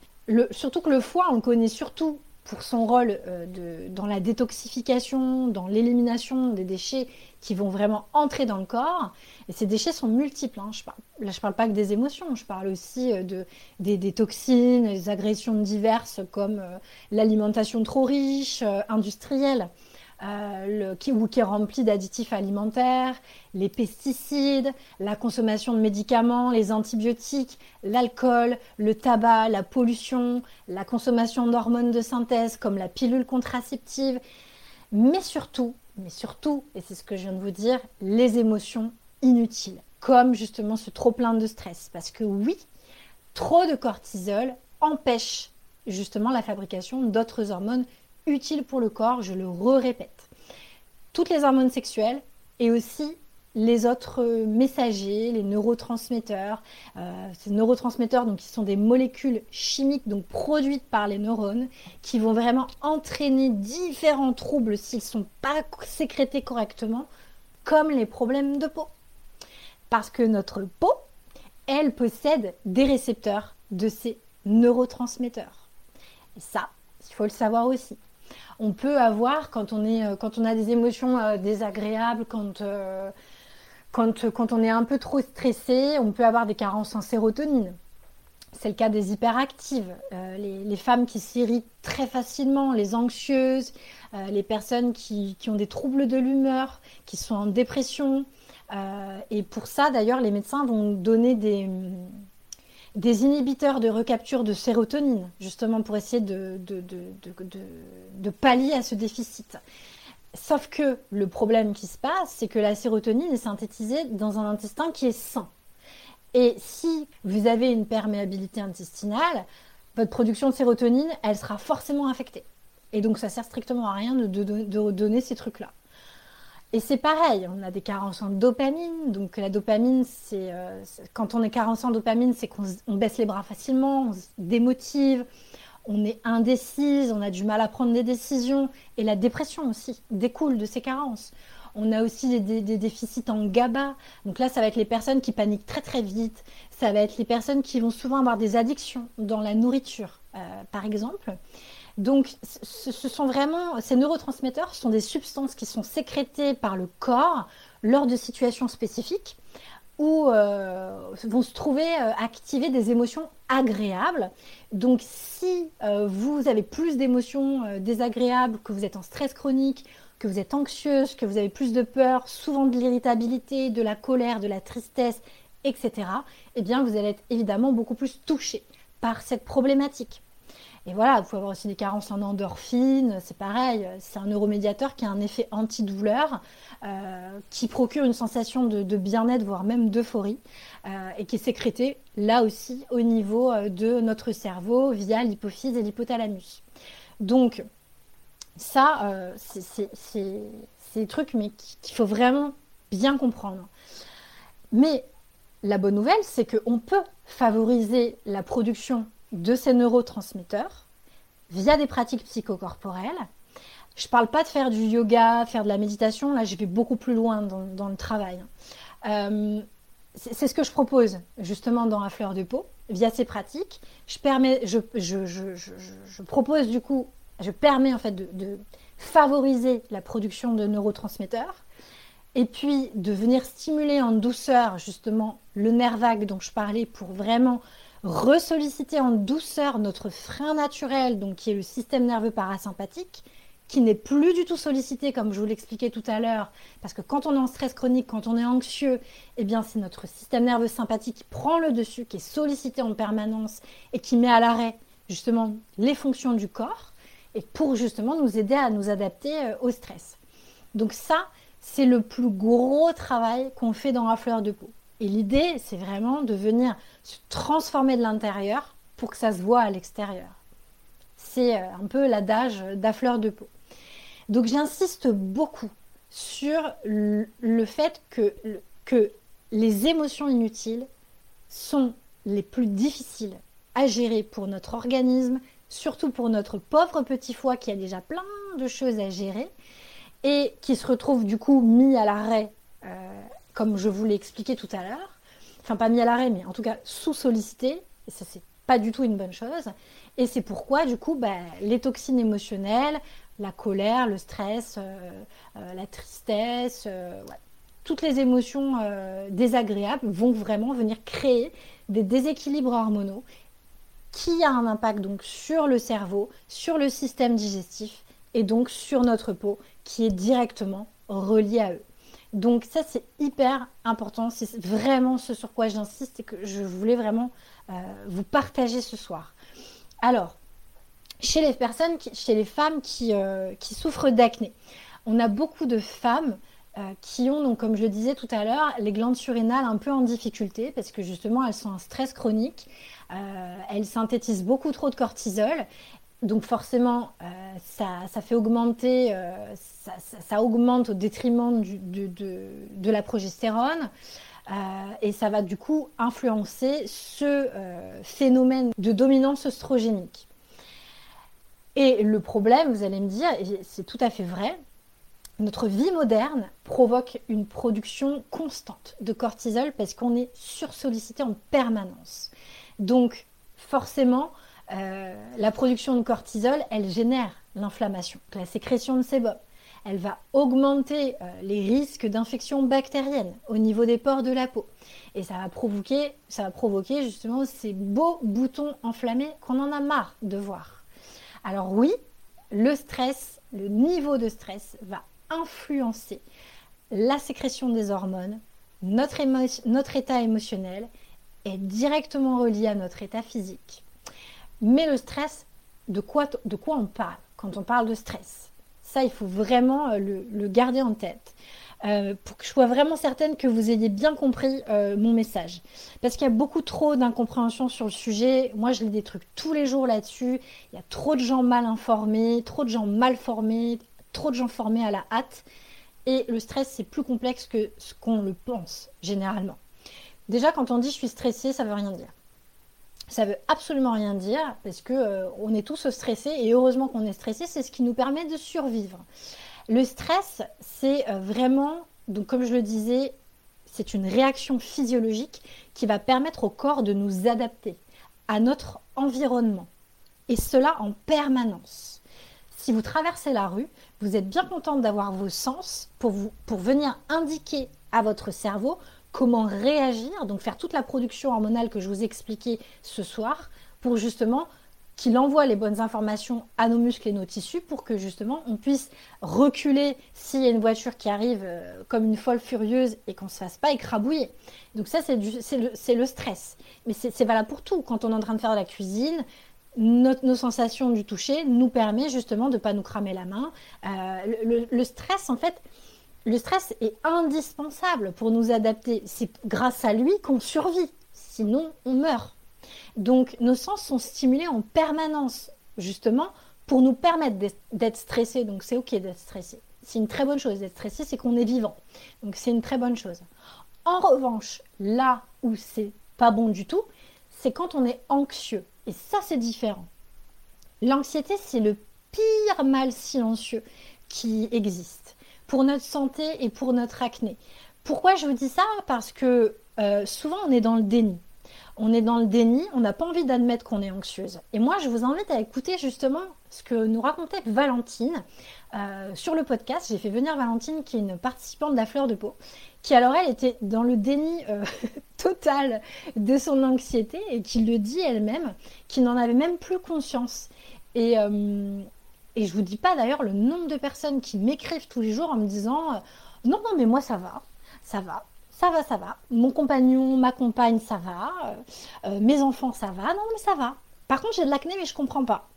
Surtout que le foie, on le connaît surtout pour son rôle euh, de, dans la détoxification, dans l'élimination des déchets qui vont vraiment entrer dans le corps. Et ces déchets sont multiples. Hein. Je là, je ne parle pas que des émotions, je parle aussi euh, de, des, toxines, des agressions diverses comme euh, l'alimentation trop riche, euh, le, qui, ou qui est remplie d'additifs alimentaires, les pesticides, la consommation de médicaments, les antibiotiques, l'alcool, le tabac, la pollution, la consommation d'hormones de synthèse comme la pilule contraceptive, mais surtout mais surtout, et c'est ce que je viens de vous dire, les émotions inutiles, comme justement ce trop plein de stress. Parce que oui, trop de cortisol empêche justement la fabrication d'autres hormones utiles pour le corps, je le répète. Toutes les hormones sexuelles et aussi les autres messagers, les neurotransmetteurs. Euh, ces neurotransmetteurs, donc, qui sont des molécules chimiques donc produites par les neurones, qui vont vraiment entraîner différents troubles s'ils ne sont pas sécrétés correctement, comme les problèmes de peau. Parce que notre peau, elle possède des récepteurs de ces neurotransmetteurs. Et ça, il faut le savoir aussi on peut avoir quand on, on a des émotions euh, désagréables, quand, euh, quand, on est un peu trop stressé, on peut avoir des carences en sérotonine. C'est le cas des hyperactives, euh, les, femmes qui s'irritent très facilement, les anxieuses, euh, les personnes qui, ont des troubles de l'humeur, qui sont en dépression. Euh, et pour ça, d'ailleurs, les médecins vont donner des, des inhibiteurs de recapture de sérotonine, justement pour essayer de, pallier à ce déficit. Sauf que le problème qui se passe, c'est que la sérotonine est synthétisée dans un intestin qui est sain. Et si vous avez une perméabilité intestinale, votre production de sérotonine, elle sera forcément affectée. Et donc ça sert strictement à rien de, donner ces trucs-là. Et c'est pareil, on a des carences en dopamine. Donc la dopamine, c'est euh, quand on est carencé en dopamine, c'est qu'on baisse les bras facilement, on se démotive, on est indécise, on a du mal à prendre des décisions. Et la dépression aussi découle de ces carences. On a aussi des, déficits en GABA. Donc là, ça va être les personnes qui paniquent très très vite. Ça va être les personnes qui vont souvent avoir des addictions dans la nourriture, euh, par exemple. Donc, ce, sont vraiment ces neurotransmetteurs sont des substances qui sont sécrétées par le corps lors de situations spécifiques où euh, vont se trouver euh, activer des émotions agréables. Donc si euh, vous avez plus d'émotions désagréables, que vous êtes en stress chronique, que vous êtes anxieuse, que vous avez plus de peur, souvent de l'irritabilité, de la colère, de la tristesse, etc., eh bien vous allez être évidemment beaucoup plus touché par cette problématique. Et voilà, vous pouvez avoir aussi des carences en endorphine, c'est pareil, c'est un neuromédiateur qui a un effet antidouleur, euh, qui procure une sensation de, bien-être, voire même d'euphorie, euh, et qui est sécrété là aussi au niveau euh, de notre cerveau via l'hypophyse et l'hypothalamus. Donc, ça, c'est des trucs mais qu'il faut vraiment bien comprendre. Mais la bonne nouvelle, c'est qu'on peut favoriser la production de ces neurotransmetteurs via des pratiques psychocorporelles. Je ne parle pas de faire du yoga, faire de la méditation, là je vais beaucoup plus loin dans, le travail. Euh, c'est ce que je propose justement dans la fleur de peau, via ces pratiques. Je, propose du coup, je permets en fait de, de favoriser la production de neurotransmetteurs et puis de venir stimuler en douceur justement le nerf vague dont je parlais pour vraiment ressolliciter en douceur notre frein naturel, donc qui est le système nerveux parasympathique, qui n'est plus du tout sollicité, comme je vous l'expliquais tout à l'heure, parce que quand on est en stress chronique, quand on est anxieux, eh bien c'est notre système nerveux sympathique qui prend le dessus, qui est sollicité en permanence et qui met à l'arrêt justement les fonctions du corps, et pour justement nous aider à nous adapter euh, au stress. Donc ça, c'est le plus gros travail qu'on fait dans la fleur de peau. Et l'idée, c'est vraiment de venir se transformer de l'intérieur pour que ça se voit à l'extérieur. C'est euh, un peu l'adage fleur de peau. Donc j'insiste beaucoup sur le fait que, que les émotions inutiles sont les plus difficiles à gérer pour notre organisme, surtout pour notre pauvre petit foie qui a déjà plein de choses à gérer et qui se retrouve du coup mis à l'arrêt, euh, comme je vous l'ai expliqué tout à l'heure. Enfin, pas mis à l'arrêt, mais en tout cas sous-sollicité. Et ça, c'est pas du tout une bonne chose. Et c'est pourquoi, du coup, bah, les toxines émotionnelles, la colère, le stress, euh, euh, la tristesse, toutes les émotions désagréables vont vraiment venir créer des déséquilibres hormonaux qui a un impact donc sur le cerveau, sur le système digestif et donc sur notre peau qui est directement relié à eux. Donc ça c'est hyper important, c'est vraiment ce sur quoi j'insiste et que je voulais vraiment euh, vous partager ce soir. Alors, chez les personnes, chez les femmes qui, euh, qui souffrent d'acné, on a beaucoup de femmes euh, qui ont, donc, comme je le disais tout à l'heure, les glandes surrénales un peu en difficulté parce que justement elles sont en stress chronique, elles synthétisent beaucoup trop de cortisol donc forcément, euh, ça, fait augmenter, euh, ça, augmente au détriment de, la progestérone. Euh, et ça va du coup influencer ce phénomène de dominance oestrogénique. Et le problème, vous allez me dire, et c'est tout à fait vrai, notre vie moderne provoque une production constante de cortisol parce qu'on est sursollicité en permanence. Donc forcément, euh, la production de cortisol, elle génère l'inflammation, la sécrétion de sébum. Elle va augmenter euh, les risques d'infection bactérienne au niveau des pores de la peau. Et ça va provoquer, ça va provoquer justement ces beaux boutons enflammés qu'on en a marre de voir. Alors oui, le stress, le niveau de stress va influencer la sécrétion des hormones, notre, notre état émotionnel est directement relié à notre état physique. Mais le stress, de quoi, de quoi on parle quand on parle de stress? Ça, il faut vraiment euh, le, garder en tête. Euh, pour que je sois vraiment certaine que vous ayez bien compris euh, mon message. Parce qu'il y a beaucoup trop d'incompréhension sur le sujet. Moi, je lis des trucs tous les jours là-dessus. Il y a trop de gens mal informés, trop de gens mal formés, trop de gens formés à la hâte. Et le stress, c'est plus complexe que ce qu'on le pense, généralement. Déjà, quand on dit je suis stressée, ça veut rien dire ça veut absolument rien dire parce que euh, on est tous stressés et heureusement qu'on est stressé, c'est ce qui nous permet de survivre. Le stress, c'est euh, vraiment, donc comme je le disais, c'est une réaction physiologique qui va permettre au corps de nous adapter à notre environnement et cela en permanence. Si vous traversez la rue, vous êtes bien contente d'avoir vos sens pour, vous, pour venir indiquer à votre cerveau comment réagir, donc faire toute la production hormonale que je vous ai expliquée ce soir pour justement qu'il envoie les bonnes informations à nos muscles et nos tissus pour que justement on puisse reculer s'il y a une voiture qui arrive euh, comme une folle furieuse et qu'on ne se fasse pas écrabouiller. Donc ça c'est le, le, stress. Mais c'est valable pour tout. Quand on est en train de faire de la cuisine, nos sensations du toucher nous permet justement de ne pas nous cramer la main. Euh, le, stress, en fait, le stress est indispensable pour nous adapter. C'est grâce à lui qu'on survit. Sinon, on meurt. Donc, nos sens sont stimulés en permanence, justement, pour nous permettre d'être stressés. Donc, c'est OK d'être stressé. C'est une très bonne chose d'être stressé, c'est qu'on est vivant. Donc, c'est une très bonne chose. En revanche, là où c'est pas bon du tout, c'est quand on est anxieux. Et ça, c'est différent. L'anxiété, c'est le pire mal silencieux qui existe pour notre santé et pour notre acné. Pourquoi je vous dis ça? Parce que euh, souvent, on est dans le déni. On est dans le déni, on n'a pas envie d'admettre qu'on est anxieuse. Et moi, je vous invite à écouter justement ce que nous racontait Valentine euh, sur le podcast. J'ai fait venir Valentine, qui est une participante de la fleur de peau, qui alors elle était dans le déni euh, total de son anxiété et qui le dit elle-même, qui n'en avait même plus conscience. Et je vous dis pas d'ailleurs le nombre de personnes qui m'écrivent tous les jours en me disant euh, non non mais moi ça va, ça va, ça va, ça va. Mon compagnon, ma compagne, ça va. mes enfants, ça va. Non mais ça va. Par contre j'ai de l'acné mais je comprends pas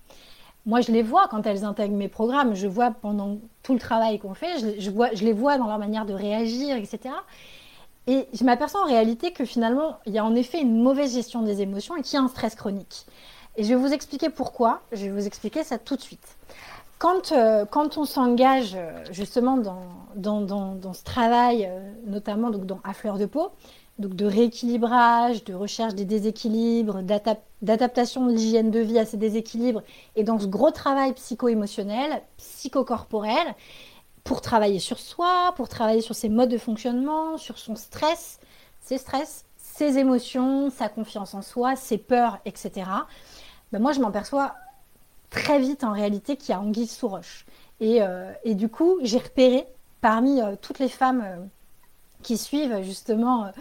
moi, je les vois quand elles intègrent mes programmes. Je vois pendant tout le travail qu'on fait, je, vois, je les vois dans leur manière de réagir, etc. Et je m'aperçois en réalité que finalement, il y a en effet une mauvaise gestion des émotions et qu'il y a un stress chronique. Et je vais vous expliquer pourquoi. Je vais vous expliquer ça tout de suite. Quand, euh, quand on s'engage euh, justement dans, ce travail, euh, notamment donc dans À fleur de peau, donc de rééquilibrage, de recherche des déséquilibres, d'adaptation de l'hygiène de vie à ces déséquilibres, et dans ce gros travail psycho-émotionnel, psychocorporel, pour travailler sur soi, pour travailler sur ses modes de fonctionnement, sur son stress, ses stress, ses émotions, sa confiance en soi, ses peurs, etc. Ben moi, je m'aperçois très vite en réalité qu'il y a anguille sous roche. Et, euh, du coup, j'ai repéré parmi euh, toutes les femmes euh, qui suivent justement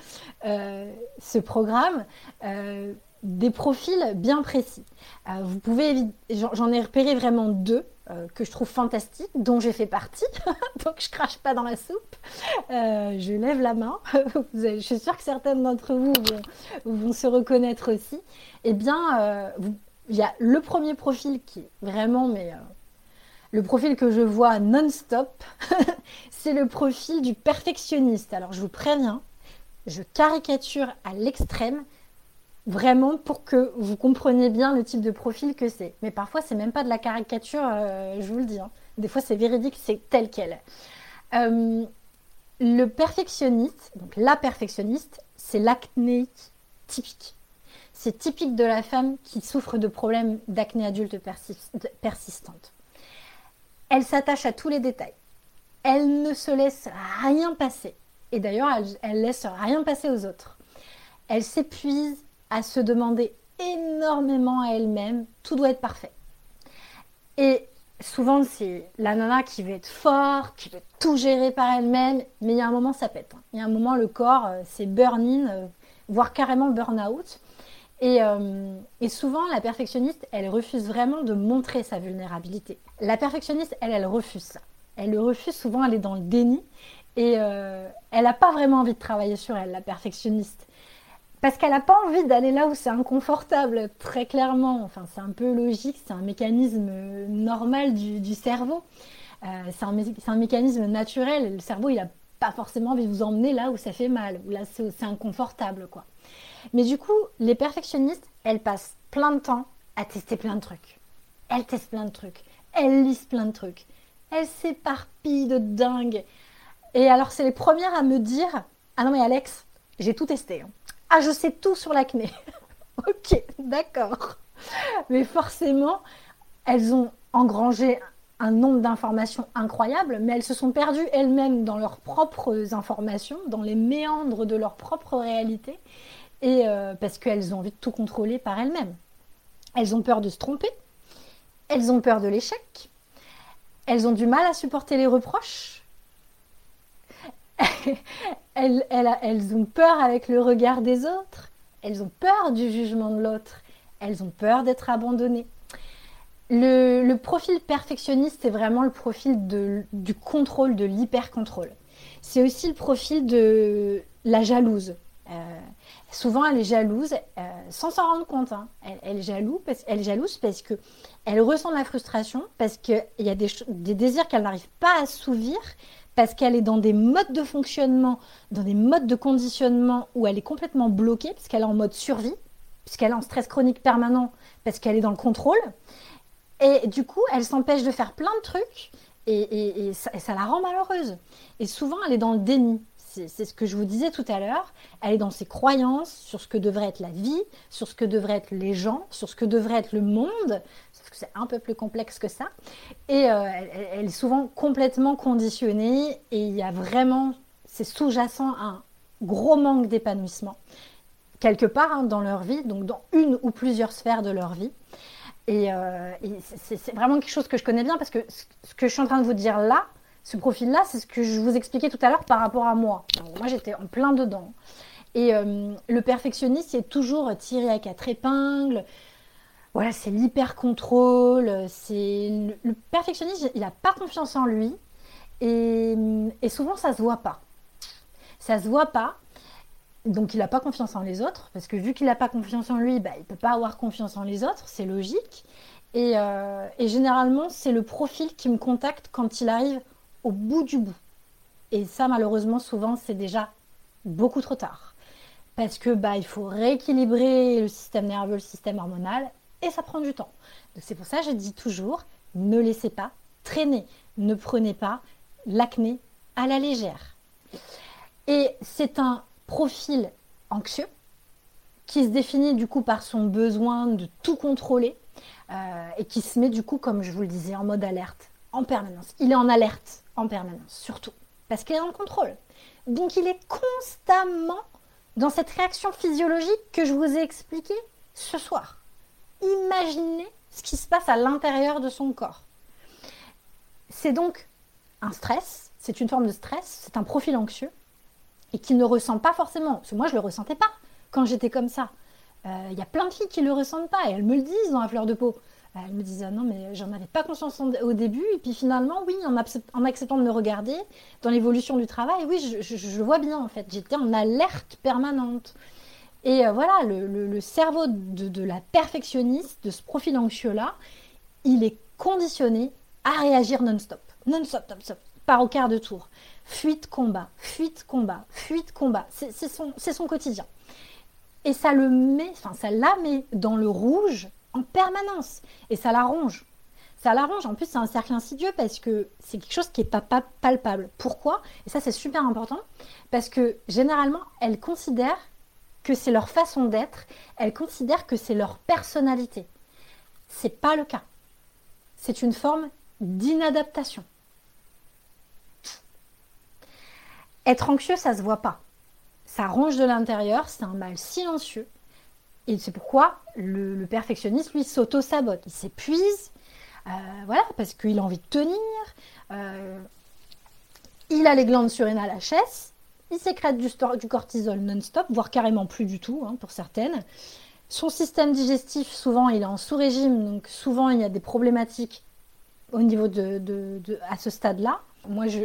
ce programme des profils bien précis. Vous pouvez, j'en ai repéré vraiment deux que je trouve fantastiques, dont j'ai fait partie, donc je crache pas dans la soupe. je lève la main. je suis sûre que certaines d'entre vous vont, se reconnaître aussi. Eh bien, il y a le premier profil qui est vraiment mais le profil que je vois non-stop, c'est le profil du perfectionniste. Alors je vous préviens, je caricature à l'extrême, vraiment pour que vous compreniez bien le type de profil que c'est. Mais parfois, c'est même pas de la caricature, euh, je vous le dis. Hein. Des fois, c'est véridique, c'est tel quel. Euh, le perfectionniste, donc la perfectionniste, c'est l'acnéique typique. C'est typique de la femme qui souffre de problèmes d'acné adulte persistante. Elle s'attache à tous les détails. Elle ne se laisse rien passer. Et d'ailleurs, elle, laisse rien passer aux autres. Elle s'épuise à se demander énormément à elle-même. Tout doit être parfait. Et souvent, c'est la nana qui veut être fort, qui veut tout gérer par elle-même. Mais il y a un moment, ça pète. Il y a un moment, le corps, euh, c'est burn-in, euh, voire carrément burn-out. Euh, et, souvent, la perfectionniste, elle refuse vraiment de montrer sa vulnérabilité. La perfectionniste, elle, elle refuse ça. Elle le refuse, souvent elle est dans le déni et euh, elle n'a pas vraiment envie de travailler sur elle, la perfectionniste. Parce qu'elle n'a pas envie d'aller là où c'est inconfortable, très clairement. Enfin, c'est un peu logique, c'est un mécanisme normal du, cerveau. Euh, c'est un, un, mécanisme naturel. Le cerveau, il n'a pas forcément envie de vous emmener là où ça fait mal, où là c'est inconfortable, quoi. Mais du coup, les perfectionnistes, elles passent plein de temps à tester plein de trucs. Elles testent plein de trucs. Elles lisent plein de trucs. Elles s'éparpillent de dingue. Et alors, c'est les premières à me dire Ah non, mais Alex, j'ai tout testé. Hein. Ah, je sais tout sur l'acné. ok, d'accord. Mais forcément, elles ont engrangé un nombre d'informations incroyables, mais elles se sont perdues elles-mêmes dans leurs propres informations, dans les méandres de leur propre réalité et euh, parce qu'elles ont envie de tout contrôler par elles-mêmes. Elles ont peur de se tromper, elles ont peur de l'échec, elles ont du mal à supporter les reproches, elles, ont peur avec le regard des autres, elles ont peur du jugement de l'autre, elles ont peur d'être abandonnées. Le, profil perfectionniste, c'est vraiment le profil du contrôle, de l'hyper-contrôle. C'est aussi le profil de la jalouse. Euh, souvent elle est jalouse euh, sans s'en rendre compte. Hein. Elle, est jalouse parce, est jalouse parce que elle ressent de la frustration, parce qu'il y a des, des désirs qu'elle n'arrive pas à assouvir, parce qu'elle est dans des modes de fonctionnement, dans des modes de conditionnement où elle est complètement bloquée, parce qu'elle est en mode survie, puisqu'elle est en stress chronique permanent, parce qu'elle est dans le contrôle. Et du coup, elle s'empêche de faire plein de trucs et, ça, la rend malheureuse. Et souvent, elle est dans le déni. C'est ce que je vous disais tout à l'heure. Elle est dans ses croyances sur ce que devrait être la vie, sur ce que devraient être les gens, sur ce que devrait être le monde. C'est un peu plus complexe que ça. Et euh, elle, est souvent complètement conditionnée. Et il y a vraiment, c'est sous-jacent un gros manque d'épanouissement quelque part hein, dans leur vie, donc dans une ou plusieurs sphères de leur vie. Et, euh, c'est vraiment quelque chose que je connais bien parce que ce que je suis en train de vous dire là, ce profil-là, c'est ce que je vous expliquais tout à l'heure par rapport à moi. moi, j'étais en plein dedans. Et euh, le perfectionniste, est toujours tiré à quatre épingles. Voilà, c'est l'hyper-contrôle. C'est le, perfectionniste, il n'a pas confiance en lui. Et, et souvent, ça se voit pas. Ça se voit pas donc il n'a pas confiance en les autres, parce que vu qu'il n'a pas confiance en lui, bah, il ne peut pas avoir confiance en les autres, c'est logique. Euh, et, généralement, c'est le profil qui me contacte quand il arrive au bout du bout. Et ça, malheureusement, souvent, c'est déjà beaucoup trop tard. Parce que bah, il faut rééquilibrer le système nerveux, le système hormonal, et ça prend du temps. Donc c'est pour ça que je dis toujours, ne laissez pas traîner, ne prenez pas l'acné à la légère. Et c'est un profil anxieux qui se définit du coup par son besoin de tout contrôler euh, et qui se met du coup, comme je vous le disais, en mode alerte en permanence. Il est en alerte en permanence, surtout, parce qu'il est en contrôle. Donc il est constamment dans cette réaction physiologique que je vous ai expliquée ce soir. Imaginez ce qui se passe à l'intérieur de son corps. C'est donc un stress, c'est une forme de stress, c'est un profil anxieux et qui ne ressent pas forcément, parce que moi je ne le ressentais pas quand j'étais comme ça. Il euh, y a plein de filles qui ne le ressentent pas et elles me le disent dans la fleur de peau. Euh, elles me disent ah non mais j'en avais pas conscience au début. Et puis finalement oui en, acceptant de me regarder dans l'évolution du travail oui je, vois bien en fait. J'étais en alerte permanente. Et euh, voilà le, cerveau de, la perfectionniste de ce profil anxieux là il est conditionné à réagir non-stop. Non-stop non-stop. Par au quart de tour. Fuite combat, fuite combat, fuite combat. C'est son, quotidien. Et ça le met, ça la met dans le rouge en permanence. Et ça la ronge. Ça la ronge. En plus, c'est un cercle insidieux parce que c'est quelque chose qui n'est pas, palpable. Pourquoi? Et ça, c'est super important. Parce que généralement, elles considèrent que c'est leur façon d'être. Elles considèrent que c'est leur personnalité. C'est pas le cas. C'est une forme d'inadaptation. Être anxieux, ça se voit pas. Ça ronge de l'intérieur, c'est un mal silencieux. Et c'est pourquoi le, perfectionniste, lui, s'auto-sabote. Il s'épuise, euh, voilà, parce qu'il a envie de tenir. Euh, il a les glandes surrénales HS. Il sécrète du, cortisol non-stop, voire carrément plus du tout, hein, pour certaines. Son système digestif, souvent, il est en sous-régime, donc souvent, il y a des problématiques au niveau de, de à ce stade-là. Moi, je,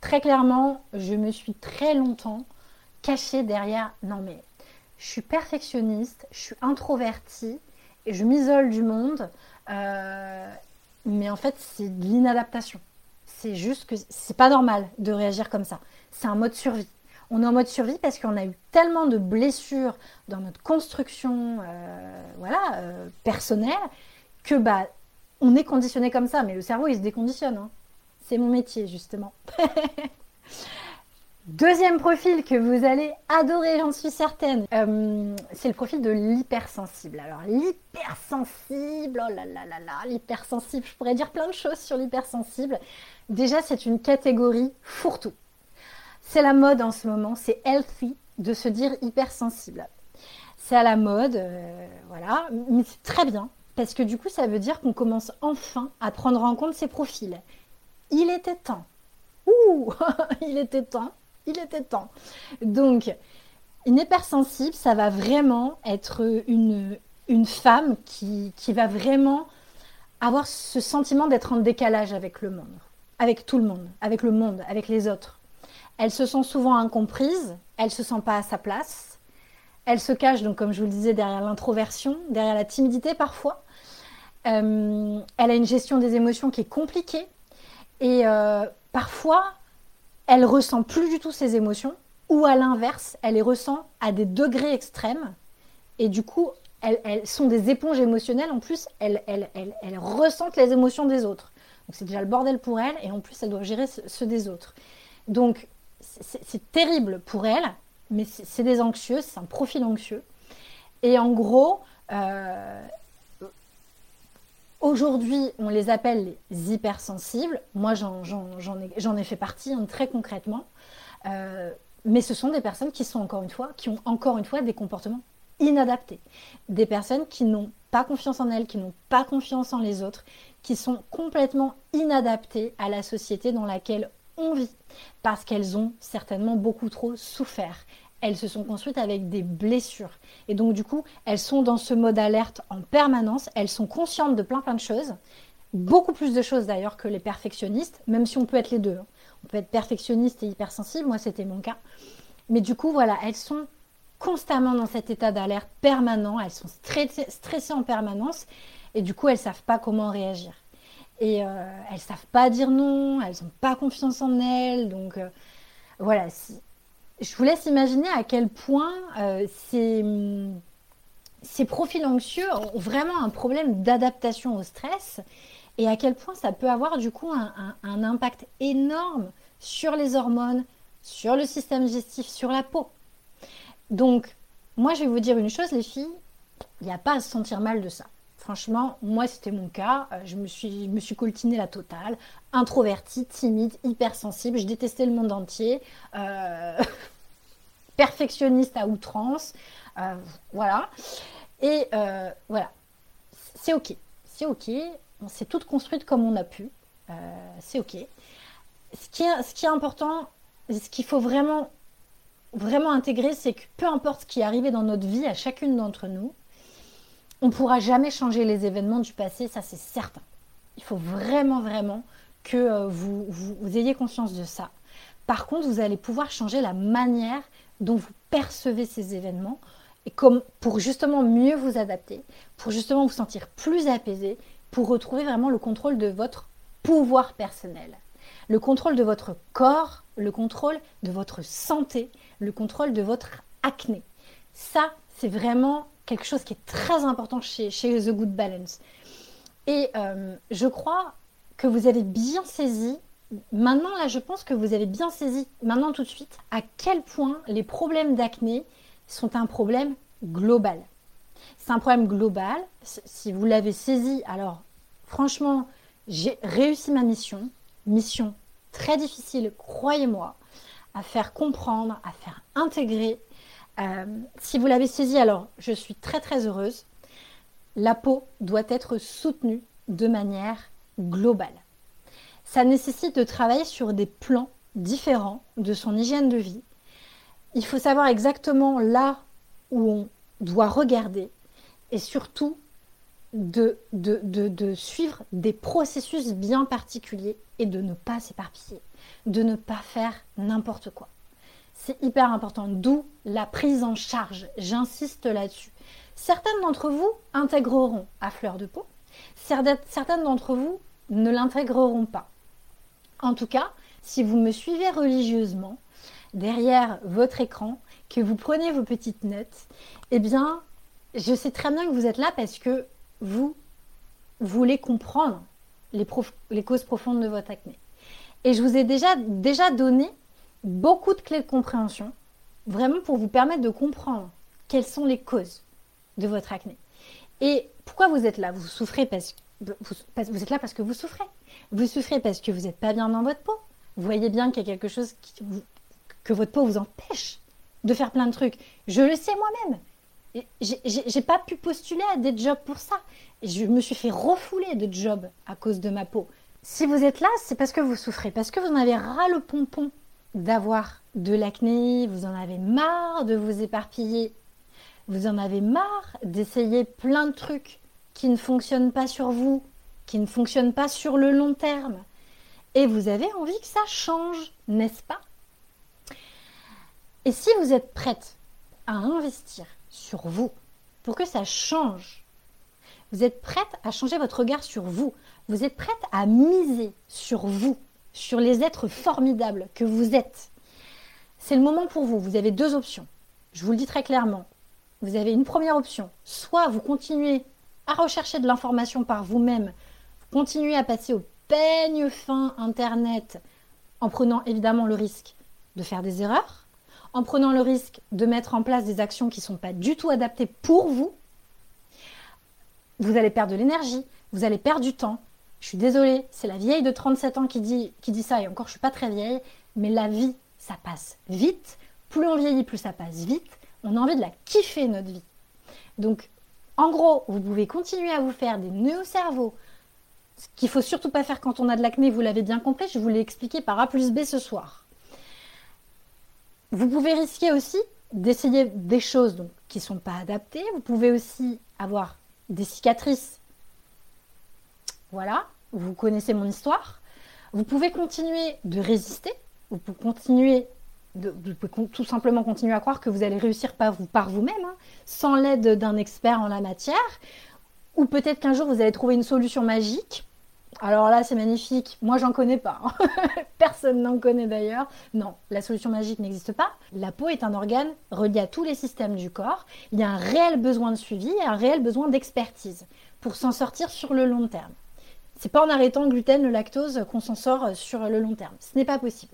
Très clairement, je me suis très longtemps cachée derrière non mais je suis perfectionniste, je suis introvertie et je m'isole du monde. Euh, mais en fait, c'est de l'inadaptation. C'est juste que c'est pas normal de réagir comme ça. C'est un mode survie. On est en mode survie parce qu'on a eu tellement de blessures dans notre construction euh, voilà, euh, personnelle que bah, on est conditionné comme ça. Mais le cerveau, il se déconditionne. Hein. C'est mon métier, justement. Deuxième profil que vous allez adorer, j'en suis certaine, euh, c'est le profil de l'hypersensible. Alors l'hypersensible, oh là là là là, l'hypersensible, je pourrais dire plein de choses sur l'hypersensible. Déjà, c'est une catégorie fourre-tout. C'est la mode en ce moment, c'est healthy de se dire hypersensible. C'est à la mode, euh, voilà, mais c'est très bien, parce que du coup, ça veut dire qu'on commence enfin à prendre en compte ces profils il était temps. Ouh, il était temps, il était temps. Donc, une hypersensible, ça va vraiment être une, une femme qui, qui va vraiment avoir ce sentiment d'être en décalage avec le monde, avec tout le monde, avec le monde, avec les autres. Elle se sent souvent incomprise, elle se sent pas à sa place, Elle se cache, donc comme je vous le disais, derrière l'introversion, derrière la timidité parfois. Euh, elle a une gestion des émotions qui est compliquée. Et euh, parfois, elle ressent plus du tout ses émotions. Ou à l'inverse, elle les ressent à des degrés extrêmes. Et du coup, elles, sont des éponges émotionnelles. En plus, elles, ressentent les émotions des autres. Donc c'est déjà le bordel pour elles. Et en plus, elles doivent gérer ceux des autres. Donc c'est terrible pour elles. Mais c'est des anxieuses. C'est un profil anxieux. Et en gros, euh, Aujourd'hui, on les appelle les hypersensibles. Moi, j'en ai, fait partie hein, très concrètement. Euh, mais ce sont des personnes qui sont encore une fois, qui ont encore une fois des comportements inadaptés. Des personnes qui n'ont pas confiance en elles, qui n'ont pas confiance en les autres, qui sont complètement inadaptées à la société dans laquelle on vit, parce qu'elles ont certainement beaucoup trop souffert elles se sont construites avec des blessures. Et donc, du coup, elles sont dans ce mode alerte en permanence. Elles sont conscientes de plein, plein de choses. Beaucoup plus de choses d'ailleurs que les perfectionnistes, même si on peut être les deux. Hein. On peut être perfectionniste et hypersensible. Moi, c'était mon cas. Mais du coup, voilà, elles sont constamment dans cet état d'alerte permanent. Elles sont stressées, en permanence. Et du coup, elles ne savent pas comment réagir. Et euh, elles ne savent pas dire non. Elles n'ont pas confiance en elles. Donc, euh, voilà. Je vous laisse imaginer à quel point euh, ces, profils anxieux ont vraiment un problème d'adaptation au stress et à quel point ça peut avoir du coup un, impact énorme sur les hormones, sur le système digestif, sur la peau. Donc, moi, je vais vous dire une chose, les filles, il n'y a pas à se sentir mal de ça. Franchement, moi, c'était mon cas. Euh, je me suis, me suis coltinée la totale. Introvertie, timide, hypersensible. Je détestais le monde entier. Euh, perfectionniste à outrance. Euh, voilà. Et voilà. C'est OK. C'est OK. On s'est toutes construites comme on a pu. C'est OK. Ce qui est, ce qui important, ce qu'il faut vraiment, vraiment intégrer, c'est que peu importe ce qui est dans notre vie à chacune d'entre nous, on ne pourra jamais changer les événements du passé, ça c'est certain. Il faut vraiment, vraiment que vous, vous, ayez conscience de ça. Par contre, vous allez pouvoir changer la manière dont vous percevez ces événements et comme pour justement mieux vous adapter, pour justement vous sentir plus apaisé, pour retrouver vraiment le contrôle de votre pouvoir personnel, le contrôle de votre corps, le contrôle de votre santé, le contrôle de votre acné. Ça, c'est vraiment quelque chose qui est très important chez, The Good Balance. Et euh, je crois que vous avez bien saisi Maintenant, là, je pense que vous avez bien saisi, maintenant tout de suite, à quel point les problèmes d'acné sont un problème global. C'est un problème global. Si vous l'avez saisi, alors franchement, j'ai réussi ma mission. Mission très difficile, croyez-moi, à faire comprendre, à faire intégrer. Euh, si vous l'avez saisi, alors je suis très très heureuse. La peau doit être soutenue de manière globale ça nécessite de travailler sur des plans différents de son hygiène de vie. Il faut savoir exactement là où on doit regarder et surtout de, de, suivre des processus bien particuliers et de ne pas s'éparpiller, de ne pas faire n'importe quoi. C'est hyper important, d'où la prise en charge, j'insiste là-dessus. Certaines d'entre vous intégreront à fleur de peau, certaines d'entre vous ne l'intégreront pas. En tout cas, si vous me suivez religieusement, derrière votre écran, que vous prenez vos petites notes, eh bien, je sais très bien que vous êtes là parce que vous voulez comprendre les, causes profondes de votre acné. Et je vous ai déjà, déjà donné beaucoup de clés de compréhension, vraiment pour vous permettre de comprendre quelles sont les causes de votre acné. Et pourquoi vous êtes là? Vous souffrez parce que vous êtes là parce que vous souffrez. Vous souffrez parce que vous n'êtes pas bien dans votre peau. Vous voyez bien qu'il y a quelque chose que votre peau vous empêche de faire plein de trucs. Je le sais moi-même. J'ai pas pu postuler à des jobs pour ça. Je me suis fait refouler de jobs à cause de ma peau. Si vous êtes là, c'est parce que vous souffrez, parce que vous en avez ras le pompon d'avoir de l'acné, vous en avez marre de vous éparpiller, vous en avez marre d'essayer plein de trucs qui ne fonctionnent pas sur vous, qui ne fonctionne pas sur le long terme. Et vous avez envie que ça change, n'est-ce pas? Et si vous êtes prête à investir sur vous pour que ça change. Vous êtes prête à changer votre regard sur vous. Vous êtes prête à miser sur vous, sur les êtres formidables que vous êtes. C'est le moment pour vous. Vous avez deux options. Je vous le dis très clairement. Vous avez une première option. Soit vous continuez à rechercher de l'information par vous-même, vous continuez à passer au peigne fin Internet en prenant évidemment le risque de faire des erreurs, en prenant le risque de mettre en place des actions qui ne sont pas du tout adaptées pour vous, vous allez perdre de l'énergie, vous allez perdre du temps. Je suis désolée, c'est la vieille de 37 ans qui dit, qui dit ça, et encore je suis pas très vieille, mais la vie, ça passe vite. Plus on vieillit, plus ça passe vite. On a envie de la kiffer, notre vie. Donc, en gros, vous pouvez continuer à vous faire des nœuds au cerveau, ce qu'il faut surtout pas faire quand on a de l'acné, vous l'avez bien compris, je vous l'ai expliqué par A plus B ce soir. Vous pouvez risquer aussi d'essayer des choses qui ne sont pas adaptées. Vous pouvez aussi avoir des cicatrices. Voilà, vous connaissez mon histoire. Vous pouvez continuer de résister. Vous pouvez continuer pouvez tout simplement continuer à croire que vous allez réussir par, vous, par vous-même, hein, sans l'aide d'un expert en la matière. Ou peut-être qu'un jour vous allez trouver une solution magique alors là, c'est magnifique. Moi, j'en connais pas. Hein. Personne n'en connaît d'ailleurs. Non, la solution magique n'existe pas. La peau est un organe relié à tous les systèmes du corps. Il y a un réel besoin de suivi et un réel besoin d'expertise pour s'en sortir sur le long terme. C'est pas en arrêtant le gluten, le lactose qu'on s'en sort sur le long terme. Ce n'est pas possible.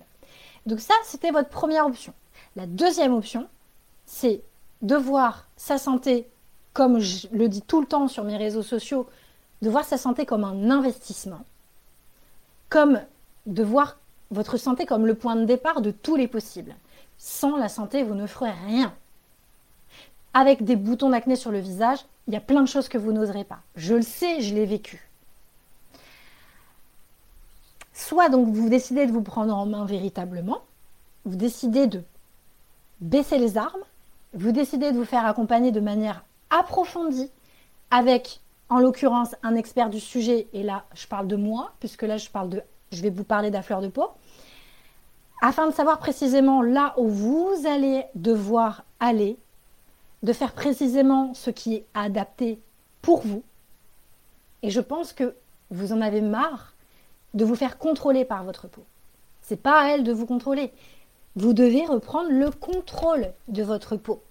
Donc ça, c'était votre première option. La deuxième option, c'est de voir sa santé, comme je le dis tout le temps sur mes réseaux sociaux, de voir sa santé comme un investissement, comme de voir votre santé comme le point de départ de tous les possibles. Sans la santé, vous ne ferez rien. Avec des boutons d'acné sur le visage, il y a plein de choses que vous n'oserez pas. Je le sais, je l'ai vécu. Soit donc vous décidez de vous prendre en main véritablement, vous décidez de baisser les armes, vous décidez de vous faire accompagner de manière approfondie avec en l'occurrence un expert du sujet, et là je parle de moi, puisque là je, parle de, je vais vous parler de fleur de peau, afin de savoir précisément là où vous allez devoir aller, de faire précisément ce qui est adapté pour vous. Et je pense que vous en avez marre de vous faire contrôler par votre peau. C'est pas à elle de vous contrôler. Vous devez reprendre le contrôle de votre peau.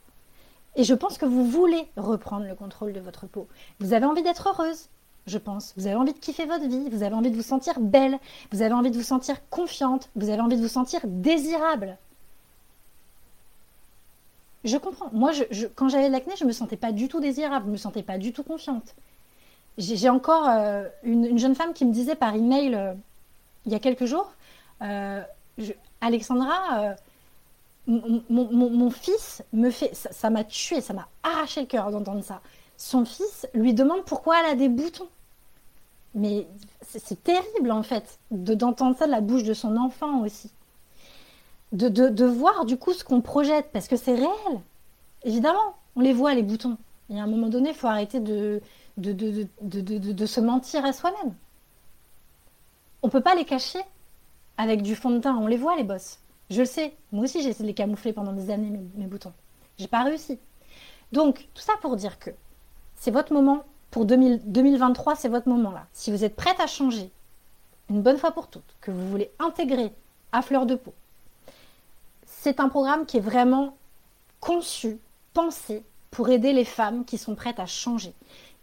Et je pense que vous voulez reprendre le contrôle de votre peau. Vous avez envie d'être heureuse, je pense. Vous avez envie de kiffer votre vie, vous avez envie de vous sentir belle, vous avez envie de vous sentir confiante, vous avez envie de vous sentir désirable. Je comprends. Moi, quand j'avais l'acné, je ne me sentais pas du tout désirable, je ne me sentais pas du tout confiante. J'ai encore euh, une, jeune femme qui me disait par email euh, il y a quelques jours, euh, Alexandra, mon, fils me fait. Ça m'a tué, ça m'a arraché le cœur d'entendre ça. Son fils lui demande pourquoi elle a des boutons. Mais c'est terrible en fait d'entendre ça de la bouche de son enfant aussi. De, de, voir du coup ce qu'on projette, parce que c'est réel. Évidemment, on les voit les boutons. Et à un moment donné, il faut arrêter de, de, se mentir à soi-même. On ne peut pas les cacher avec du fond de teint, on les voit les bosses. Je le sais, moi aussi j'ai essayé de les camoufler pendant des années, mes, mes boutons. J'ai pas réussi. Donc, tout ça pour dire que c'est votre moment, pour 2023, c'est votre moment là. Si vous êtes prête à changer, une bonne fois pour toutes, que vous voulez intégrer à fleur de peau, c'est un programme qui est vraiment conçu, pensé pour aider les femmes qui sont prêtes à changer,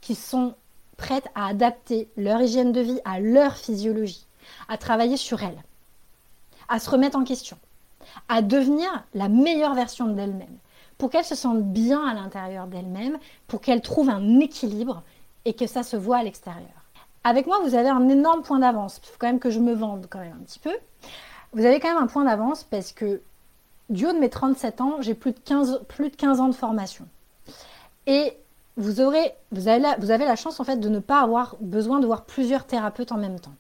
qui sont prêtes à adapter leur hygiène de vie à leur physiologie, à travailler sur elles, à se remettre en question, à devenir la meilleure version d'elle-même, pour qu'elle se sente bien à l'intérieur d'elle-même, pour qu'elle trouve un équilibre et que ça se voit à l'extérieur. Avec moi, vous avez un énorme point d'avance. Il faut quand même que je me vende quand même un petit peu. Vous avez quand même un point d'avance parce que du haut de mes 37 ans, j'ai plus, de 15, plus de 15 ans de formation. Et vous, aurez, vous, avez la, vous avez la chance en fait de ne pas avoir besoin de voir plusieurs thérapeutes en même temps.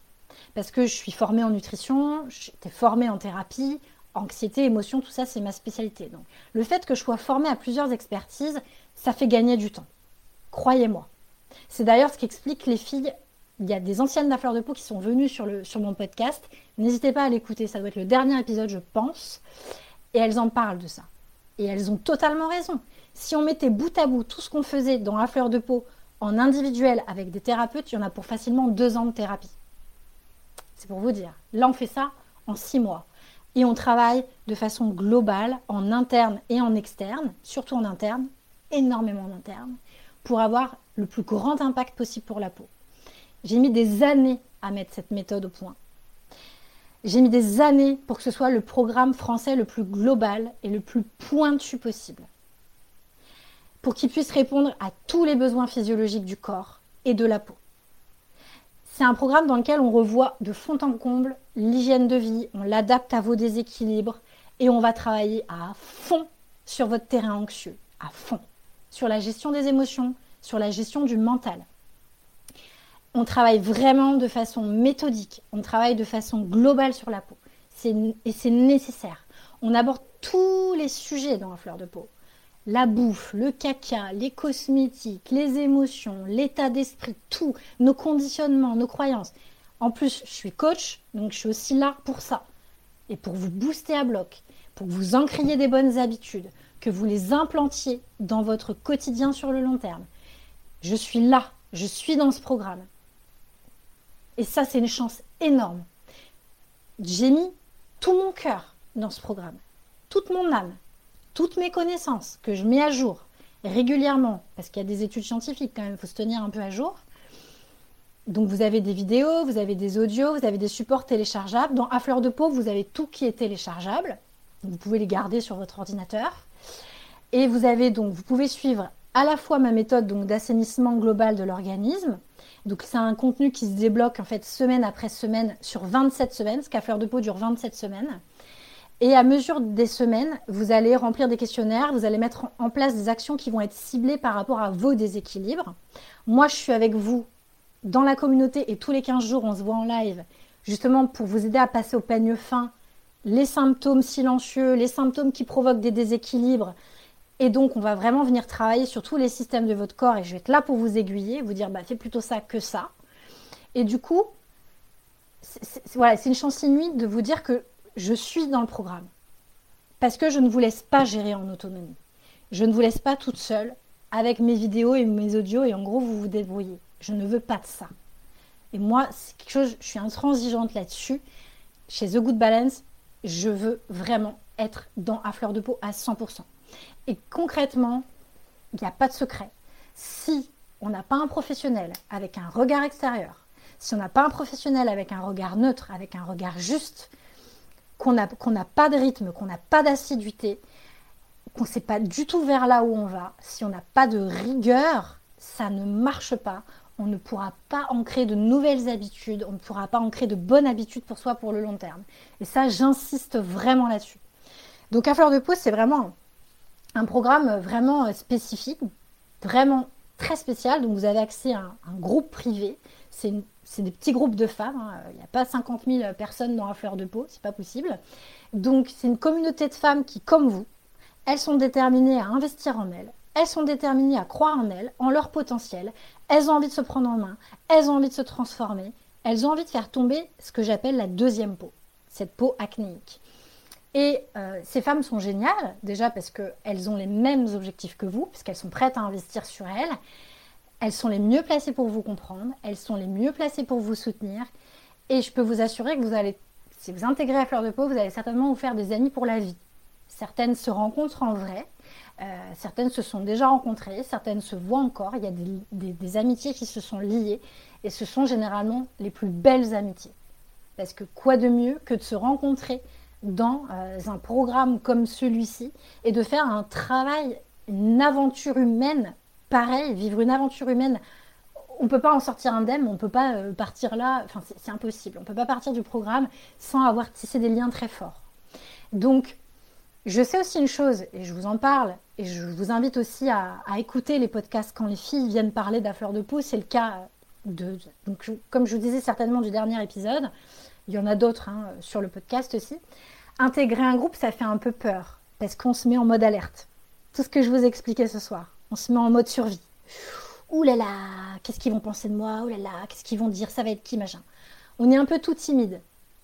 Parce que je suis formée en nutrition, j'étais formée en thérapie, anxiété, émotion, tout ça, c'est ma spécialité. Donc, le fait que je sois formée à plusieurs expertises, ça fait gagner du temps. Croyez-moi. C'est d'ailleurs ce qui explique les filles. Il y a des anciennes de de peau qui sont venues sur, le, sur mon podcast. N'hésitez pas à l'écouter, ça doit être le dernier épisode, je pense. Et elles en parlent de ça. Et elles ont totalement raison. Si on mettait bout à bout tout ce qu'on faisait dans la fleur de peau en individuel avec des thérapeutes, il y en a pour facilement deux ans de thérapie. C'est pour vous dire. Là, on fait ça en six mois. Et on travaille de façon globale, en interne et en externe, surtout en interne, énormément en interne, pour avoir le plus grand impact possible pour la peau. J'ai mis des années à mettre cette méthode au point. J'ai mis des années pour que ce soit le programme français le plus global et le plus pointu possible. Pour qu'il puisse répondre à tous les besoins physiologiques du corps et de la peau. C'est un programme dans lequel on revoit de fond en comble l'hygiène de vie, on l'adapte à vos déséquilibres et on va travailler à fond sur votre terrain anxieux, à fond, sur la gestion des émotions, sur la gestion du mental. On travaille vraiment de façon méthodique, on travaille de façon globale sur la peau. Et c'est nécessaire. On aborde tous les sujets dans la fleur de peau. La bouffe, le caca, les cosmétiques, les émotions, l'état d'esprit, tout, nos conditionnements, nos croyances. En plus, je suis coach, donc je suis aussi là pour ça. Et pour vous booster à bloc, pour que vous encriez des bonnes habitudes, que vous les implantiez dans votre quotidien sur le long terme. Je suis là, je suis dans ce programme. Et ça, c'est une chance énorme. J'ai mis tout mon cœur dans ce programme, toute mon âme, toutes mes connaissances que je mets à jour régulièrement, parce qu'il y a des études scientifiques quand même, il faut se tenir un peu à jour. Donc vous avez des vidéos, vous avez des audios, vous avez des supports téléchargeables. Dans À fleur de peau, vous avez tout qui est téléchargeable. Vous pouvez les garder sur votre ordinateur. Et vous avez donc, vous pouvez suivre à la fois ma méthode d'assainissement global de l'organisme. Donc c'est un contenu qui se débloque en fait semaine après semaine sur 27 semaines, parce qu'à fleur de peau dure 27 semaines. Et à mesure des semaines, vous allez remplir des questionnaires, vous allez mettre en place des actions qui vont être ciblées par rapport à vos déséquilibres. Moi, je suis avec vous dans la communauté et tous les 15 jours, on se voit en live, justement pour vous aider à passer au peigne fin les symptômes silencieux, les symptômes qui provoquent des déséquilibres. Et donc, on va vraiment venir travailler sur tous les systèmes de votre corps et je vais être là pour vous aiguiller, vous dire, bah, fais plutôt ça que ça. Et du coup, c'est voilà, une chance inouïe de vous dire que je suis dans le programme. Parce que je ne vous laisse pas gérer en autonomie. Je ne vous laisse pas toute seule avec mes vidéos et mes audios et en gros, vous vous débrouillez. Je ne veux pas de ça. Et moi, c'est quelque chose, je suis intransigeante là-dessus. Chez The Good Balance, je veux vraiment être dans à fleur de peau à 100%. Et concrètement, il n'y a pas de secret. Si on n'a pas un professionnel avec un regard extérieur, si on n'a pas un professionnel avec un regard neutre, avec un regard juste, qu'on n'a pas de rythme, qu'on n'a pas d'assiduité, qu'on ne sait pas du tout vers là où on va, si on n'a pas de rigueur, ça ne marche pas. On ne pourra pas ancrer de nouvelles habitudes, on ne pourra pas ancrer de bonnes habitudes pour soi pour le long terme. Et ça, j'insiste vraiment là-dessus. Donc à fleur de peau, c'est vraiment un programme vraiment spécifique, vraiment très spécial. Donc vous avez accès à un, groupe privé. C'est des petits groupes de femmes. Hein. Il n'y a pas 50 000 personnes dans la fleur de peau, c'est pas possible. Donc c'est une communauté de femmes qui, comme vous, elles sont déterminées à investir en elles. Elles sont déterminées à croire en elles, en leur potentiel. Elles ont envie de se prendre en main. Elles ont envie de se transformer. Elles ont envie de faire tomber ce que j'appelle la deuxième peau, cette peau acnéique. Et euh, ces femmes sont géniales, déjà parce qu'elles ont les mêmes objectifs que vous, puisqu'elles sont prêtes à investir sur elles. Elles sont les mieux placées pour vous comprendre, elles sont les mieux placées pour vous soutenir. Et je peux vous assurer que vous allez, si vous intégrez à Fleur de Peau, vous allez certainement vous faire des amis pour la vie. Certaines se rencontrent en vrai, euh, certaines se sont déjà rencontrées, certaines se voient encore. Il y a des amitiés qui se sont liées et ce sont généralement les plus belles amitiés. Parce que quoi de mieux que de se rencontrer dans euh, un programme comme celui-ci et de faire un travail, une aventure humaine pareil, vivre une aventure humaine. On ne peut pas en sortir indemne, on ne peut pas euh, partir là, enfin c'est impossible. On ne peut pas partir du programme sans avoir tissé des liens très forts. Donc, je sais aussi une chose, et je vous en parle, et je vous invite aussi à, écouter les podcasts quand les filles viennent parler d'A de peau. C'est le cas de, donc, comme je vous disais certainement du dernier épisode, il y en a d'autres hein, sur le podcast aussi. Intégrer un groupe, ça fait un peu peur parce qu'on se met en mode alerte. Tout ce que je vous ai expliqué ce soir, on se met en mode survie. Ouh là là, qu'est-ce qu'ils vont penser de moi? Ouh là là, qu'est-ce qu'ils vont dire? Ça va être qui, machin? On est un peu tout timide.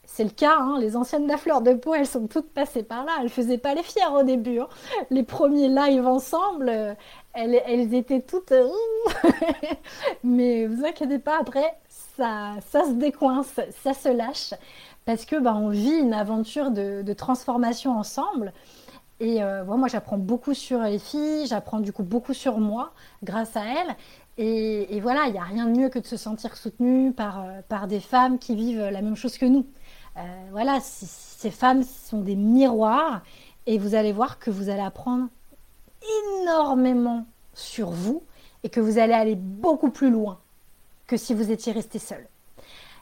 c'est le cas, hein, les anciennes de la fleur de peau, elles sont toutes passées par là. Elles faisaient pas les fières au début. Hein. Les premiers lives ensemble, euh, elles, étaient toutes. Euh, mais vous inquiétez pas, après, ça, ça se décoince, ça se lâche. Parce que bah, on vit une aventure de, transformation ensemble. Et euh, moi, j'apprends beaucoup sur les filles, j'apprends du coup beaucoup sur moi grâce à elles. Et, voilà, il n'y a rien de mieux que de se sentir soutenu par, par des femmes qui vivent la même chose que nous. Euh, voilà, ces femmes sont des miroirs et vous allez voir que vous allez apprendre énormément sur vous et que vous allez aller beaucoup plus loin que si vous étiez resté seul.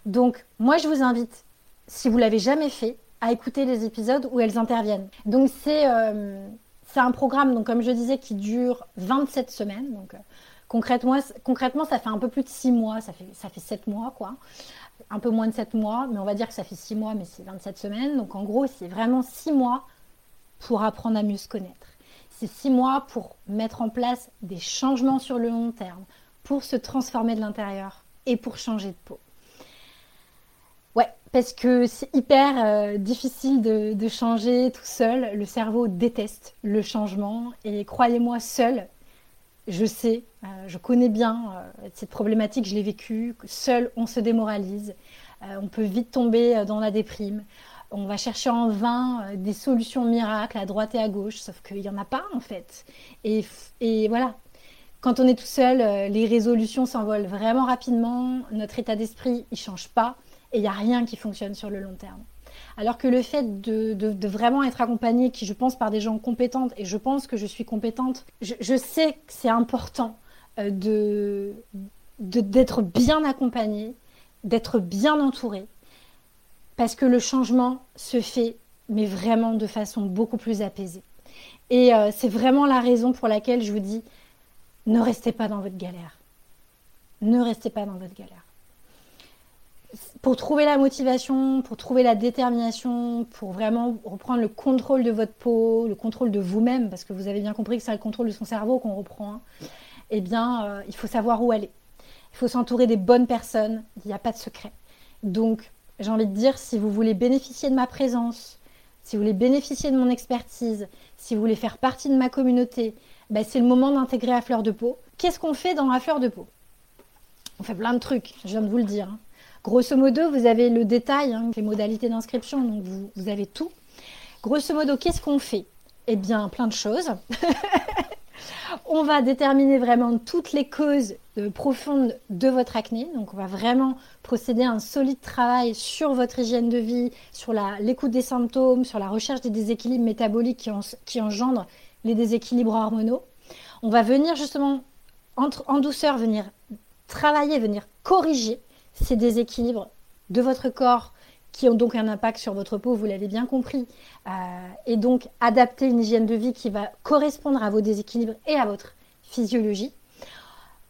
Donc, moi, je vous invite, si vous l'avez jamais fait, à écouter les épisodes où elles interviennent. Donc, c'est euh, un programme, donc, comme je disais, qui dure 27 semaines. Donc, euh, concrètement, concrètement, ça fait un peu plus de 6 mois, ça fait, ça fait 7 mois, quoi un peu moins de 7 mois, mais on va dire que ça fait 6 mois, mais c'est 27 semaines. Donc en gros, c'est vraiment 6 mois pour apprendre à mieux se connaître. C'est 6 mois pour mettre en place des changements sur le long terme, pour se transformer de l'intérieur et pour changer de peau. Parce que c'est hyper euh, difficile de, changer tout seul. Le cerveau déteste le changement et croyez-moi, seul, je sais, euh, je connais bien euh, cette problématique, je l'ai vécue. Seul, on se démoralise, on peut vite tomber dans la déprime. On va chercher en vain des solutions miracles à droite et à gauche, sauf qu'il n'y en a pas en fait. Et, et, voilà, quand on est tout seul, les résolutions s'envolent vraiment rapidement, notre état d'esprit, il ne change pas, et il n'y a rien qui fonctionne sur le long terme. Alors que le fait de, vraiment être accompagnée, qui je pense par des gens compétentes, et je pense que je suis compétente, je, sais que c'est important euh, de d'être bien accompagnée, d'être bien entourée, parce que le changement se fait, mais vraiment de façon beaucoup plus apaisée. Et euh, c'est vraiment la raison pour laquelle je vous dis, ne restez pas dans votre galère. Ne restez pas dans votre galère pour trouver la motivation, pour trouver la détermination, pour vraiment reprendre le contrôle de votre peau, le contrôle de vous-même, parce que vous avez bien compris que c'est le contrôle de son cerveau qu'on reprend, hein, eh bien, euh, il faut savoir où aller. Il faut s'entourer des bonnes personnes, il n'y a pas de secret. Donc, j'ai envie de dire, si vous voulez bénéficier de ma présence, si vous voulez bénéficier de mon expertise, si vous voulez faire partie de ma communauté, ben, c'est le moment d'intégrer à fleur de peau. Qu'est-ce qu'on fait dans la fleur de peau? On fait plein de trucs, je viens de vous le dire. Hein. Grosso modo, vous avez le détail, hein, les modalités d'inscription, donc vous, avez tout. Grosso modo, qu'est-ce qu'on fait? Eh bien, plein de choses. on va déterminer vraiment toutes les causes euh, profondes de votre acné. Donc, on va vraiment procéder à un solide travail sur votre hygiène de vie, sur l'écoute des symptômes, sur la recherche des déséquilibres métaboliques qui, qui engendrent les déséquilibres hormonaux. On va venir justement en douceur, venir travailler, venir corriger ces déséquilibres de votre corps qui ont donc un impact sur votre peau, vous l'avez bien compris, euh, et donc adapter une hygiène de vie qui va correspondre à vos déséquilibres et à votre physiologie.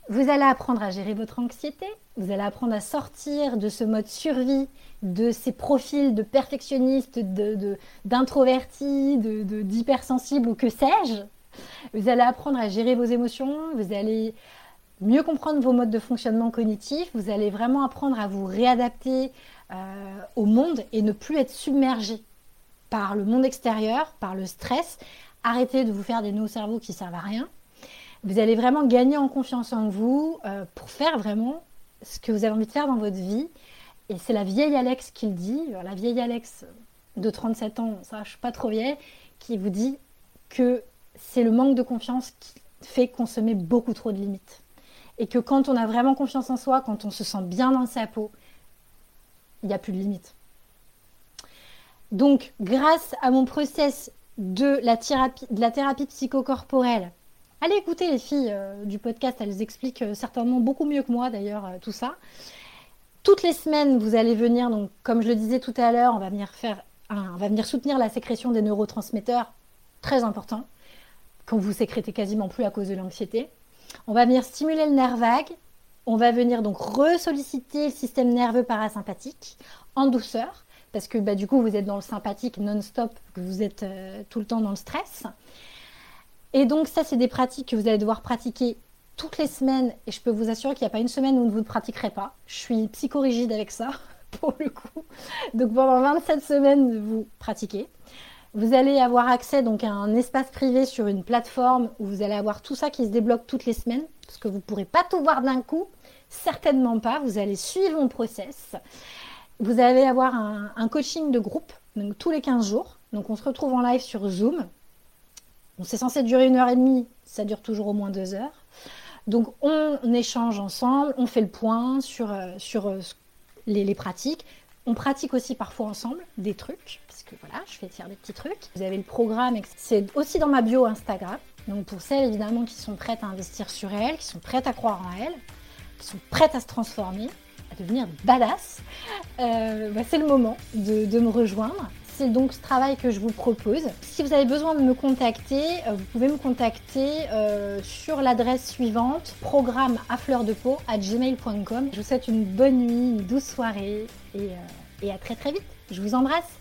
Vous allez apprendre à gérer votre anxiété, vous allez apprendre à sortir de ce mode survie, de ces profils de perfectionnistes, d'introvertis, de, d'hypersensibles ou que sais-je. Vous allez apprendre à gérer vos émotions, vous allez mieux comprendre vos modes de fonctionnement cognitif, vous allez vraiment apprendre à vous réadapter euh, au monde et ne plus être submergé par le monde extérieur, par le stress. Arrêtez de vous faire des nœuds cerveaux qui servent à rien. Vous allez vraiment gagner en confiance en vous euh, pour faire vraiment ce que vous avez envie de faire dans votre vie. Et c'est la vieille Alex qui le dit, la vieille Alex de 37 ans, ça je suis pas trop vieille, qui vous dit que c'est le manque de confiance qui fait qu'on se met beaucoup trop de limites et que quand on a vraiment confiance en soi, quand on se sent bien dans sa peau, il n'y a plus de limite. Donc, grâce à mon process de la thérapie, psychocorporelle, allez écouter les filles euh, du podcast, elles expliquent euh, certainement beaucoup mieux que moi d'ailleurs euh, tout ça. Toutes les semaines, vous allez venir, donc comme je le disais tout à l'heure, on va venir faire, on va venir soutenir la sécrétion des neurotransmetteurs, très important, quand vous sécrétez quasiment plus à cause de l'anxiété. On va venir stimuler le nerf vague. On va venir donc ressolliciter le système nerveux parasympathique en douceur, parce que bah, du coup, vous êtes dans le sympathique non-stop, que vous êtes euh, tout le temps dans le stress. Et donc, ça, c'est des pratiques que vous allez devoir pratiquer toutes les semaines. Et je peux vous assurer qu'il n'y a pas une semaine où vous ne pratiquerez pas. Je suis psychorigide avec ça. pour le coup. Donc pendant 27 semaines, vous pratiquez. Vous allez avoir accès donc à un espace privé sur une plateforme où vous allez avoir tout ça qui se débloque toutes les semaines, parce que vous ne pourrez pas tout voir d'un coup, certainement pas. Vous allez suivre mon process. Vous allez avoir un, coaching de groupe, tous les 15 jours. Donc on se retrouve en live sur Zoom. c'est censé durer une heure et demie, ça dure toujours au moins deux heures. Donc on échange ensemble, on fait le point sur, euh, euh, les, pratiques. On pratique aussi parfois ensemble des trucs, voilà, je fais tirer des petits trucs. Vous avez le programme, c'est aussi dans ma bio Instagram. Donc pour celles évidemment qui sont prêtes à investir sur elles, qui sont prêtes à croire en elles, qui sont prêtes à se transformer, à devenir badass, euh, bah, c'est le moment de, me rejoindre c'est donc ce travail que je vous propose. Si vous avez besoin de me contacter, euh, vous pouvez me contacter euh, sur l'adresse suivante programme à fleur de peau à gmail.com. Je vous souhaite une bonne nuit, une douce soirée et, et à très très vite. Je vous embrasse.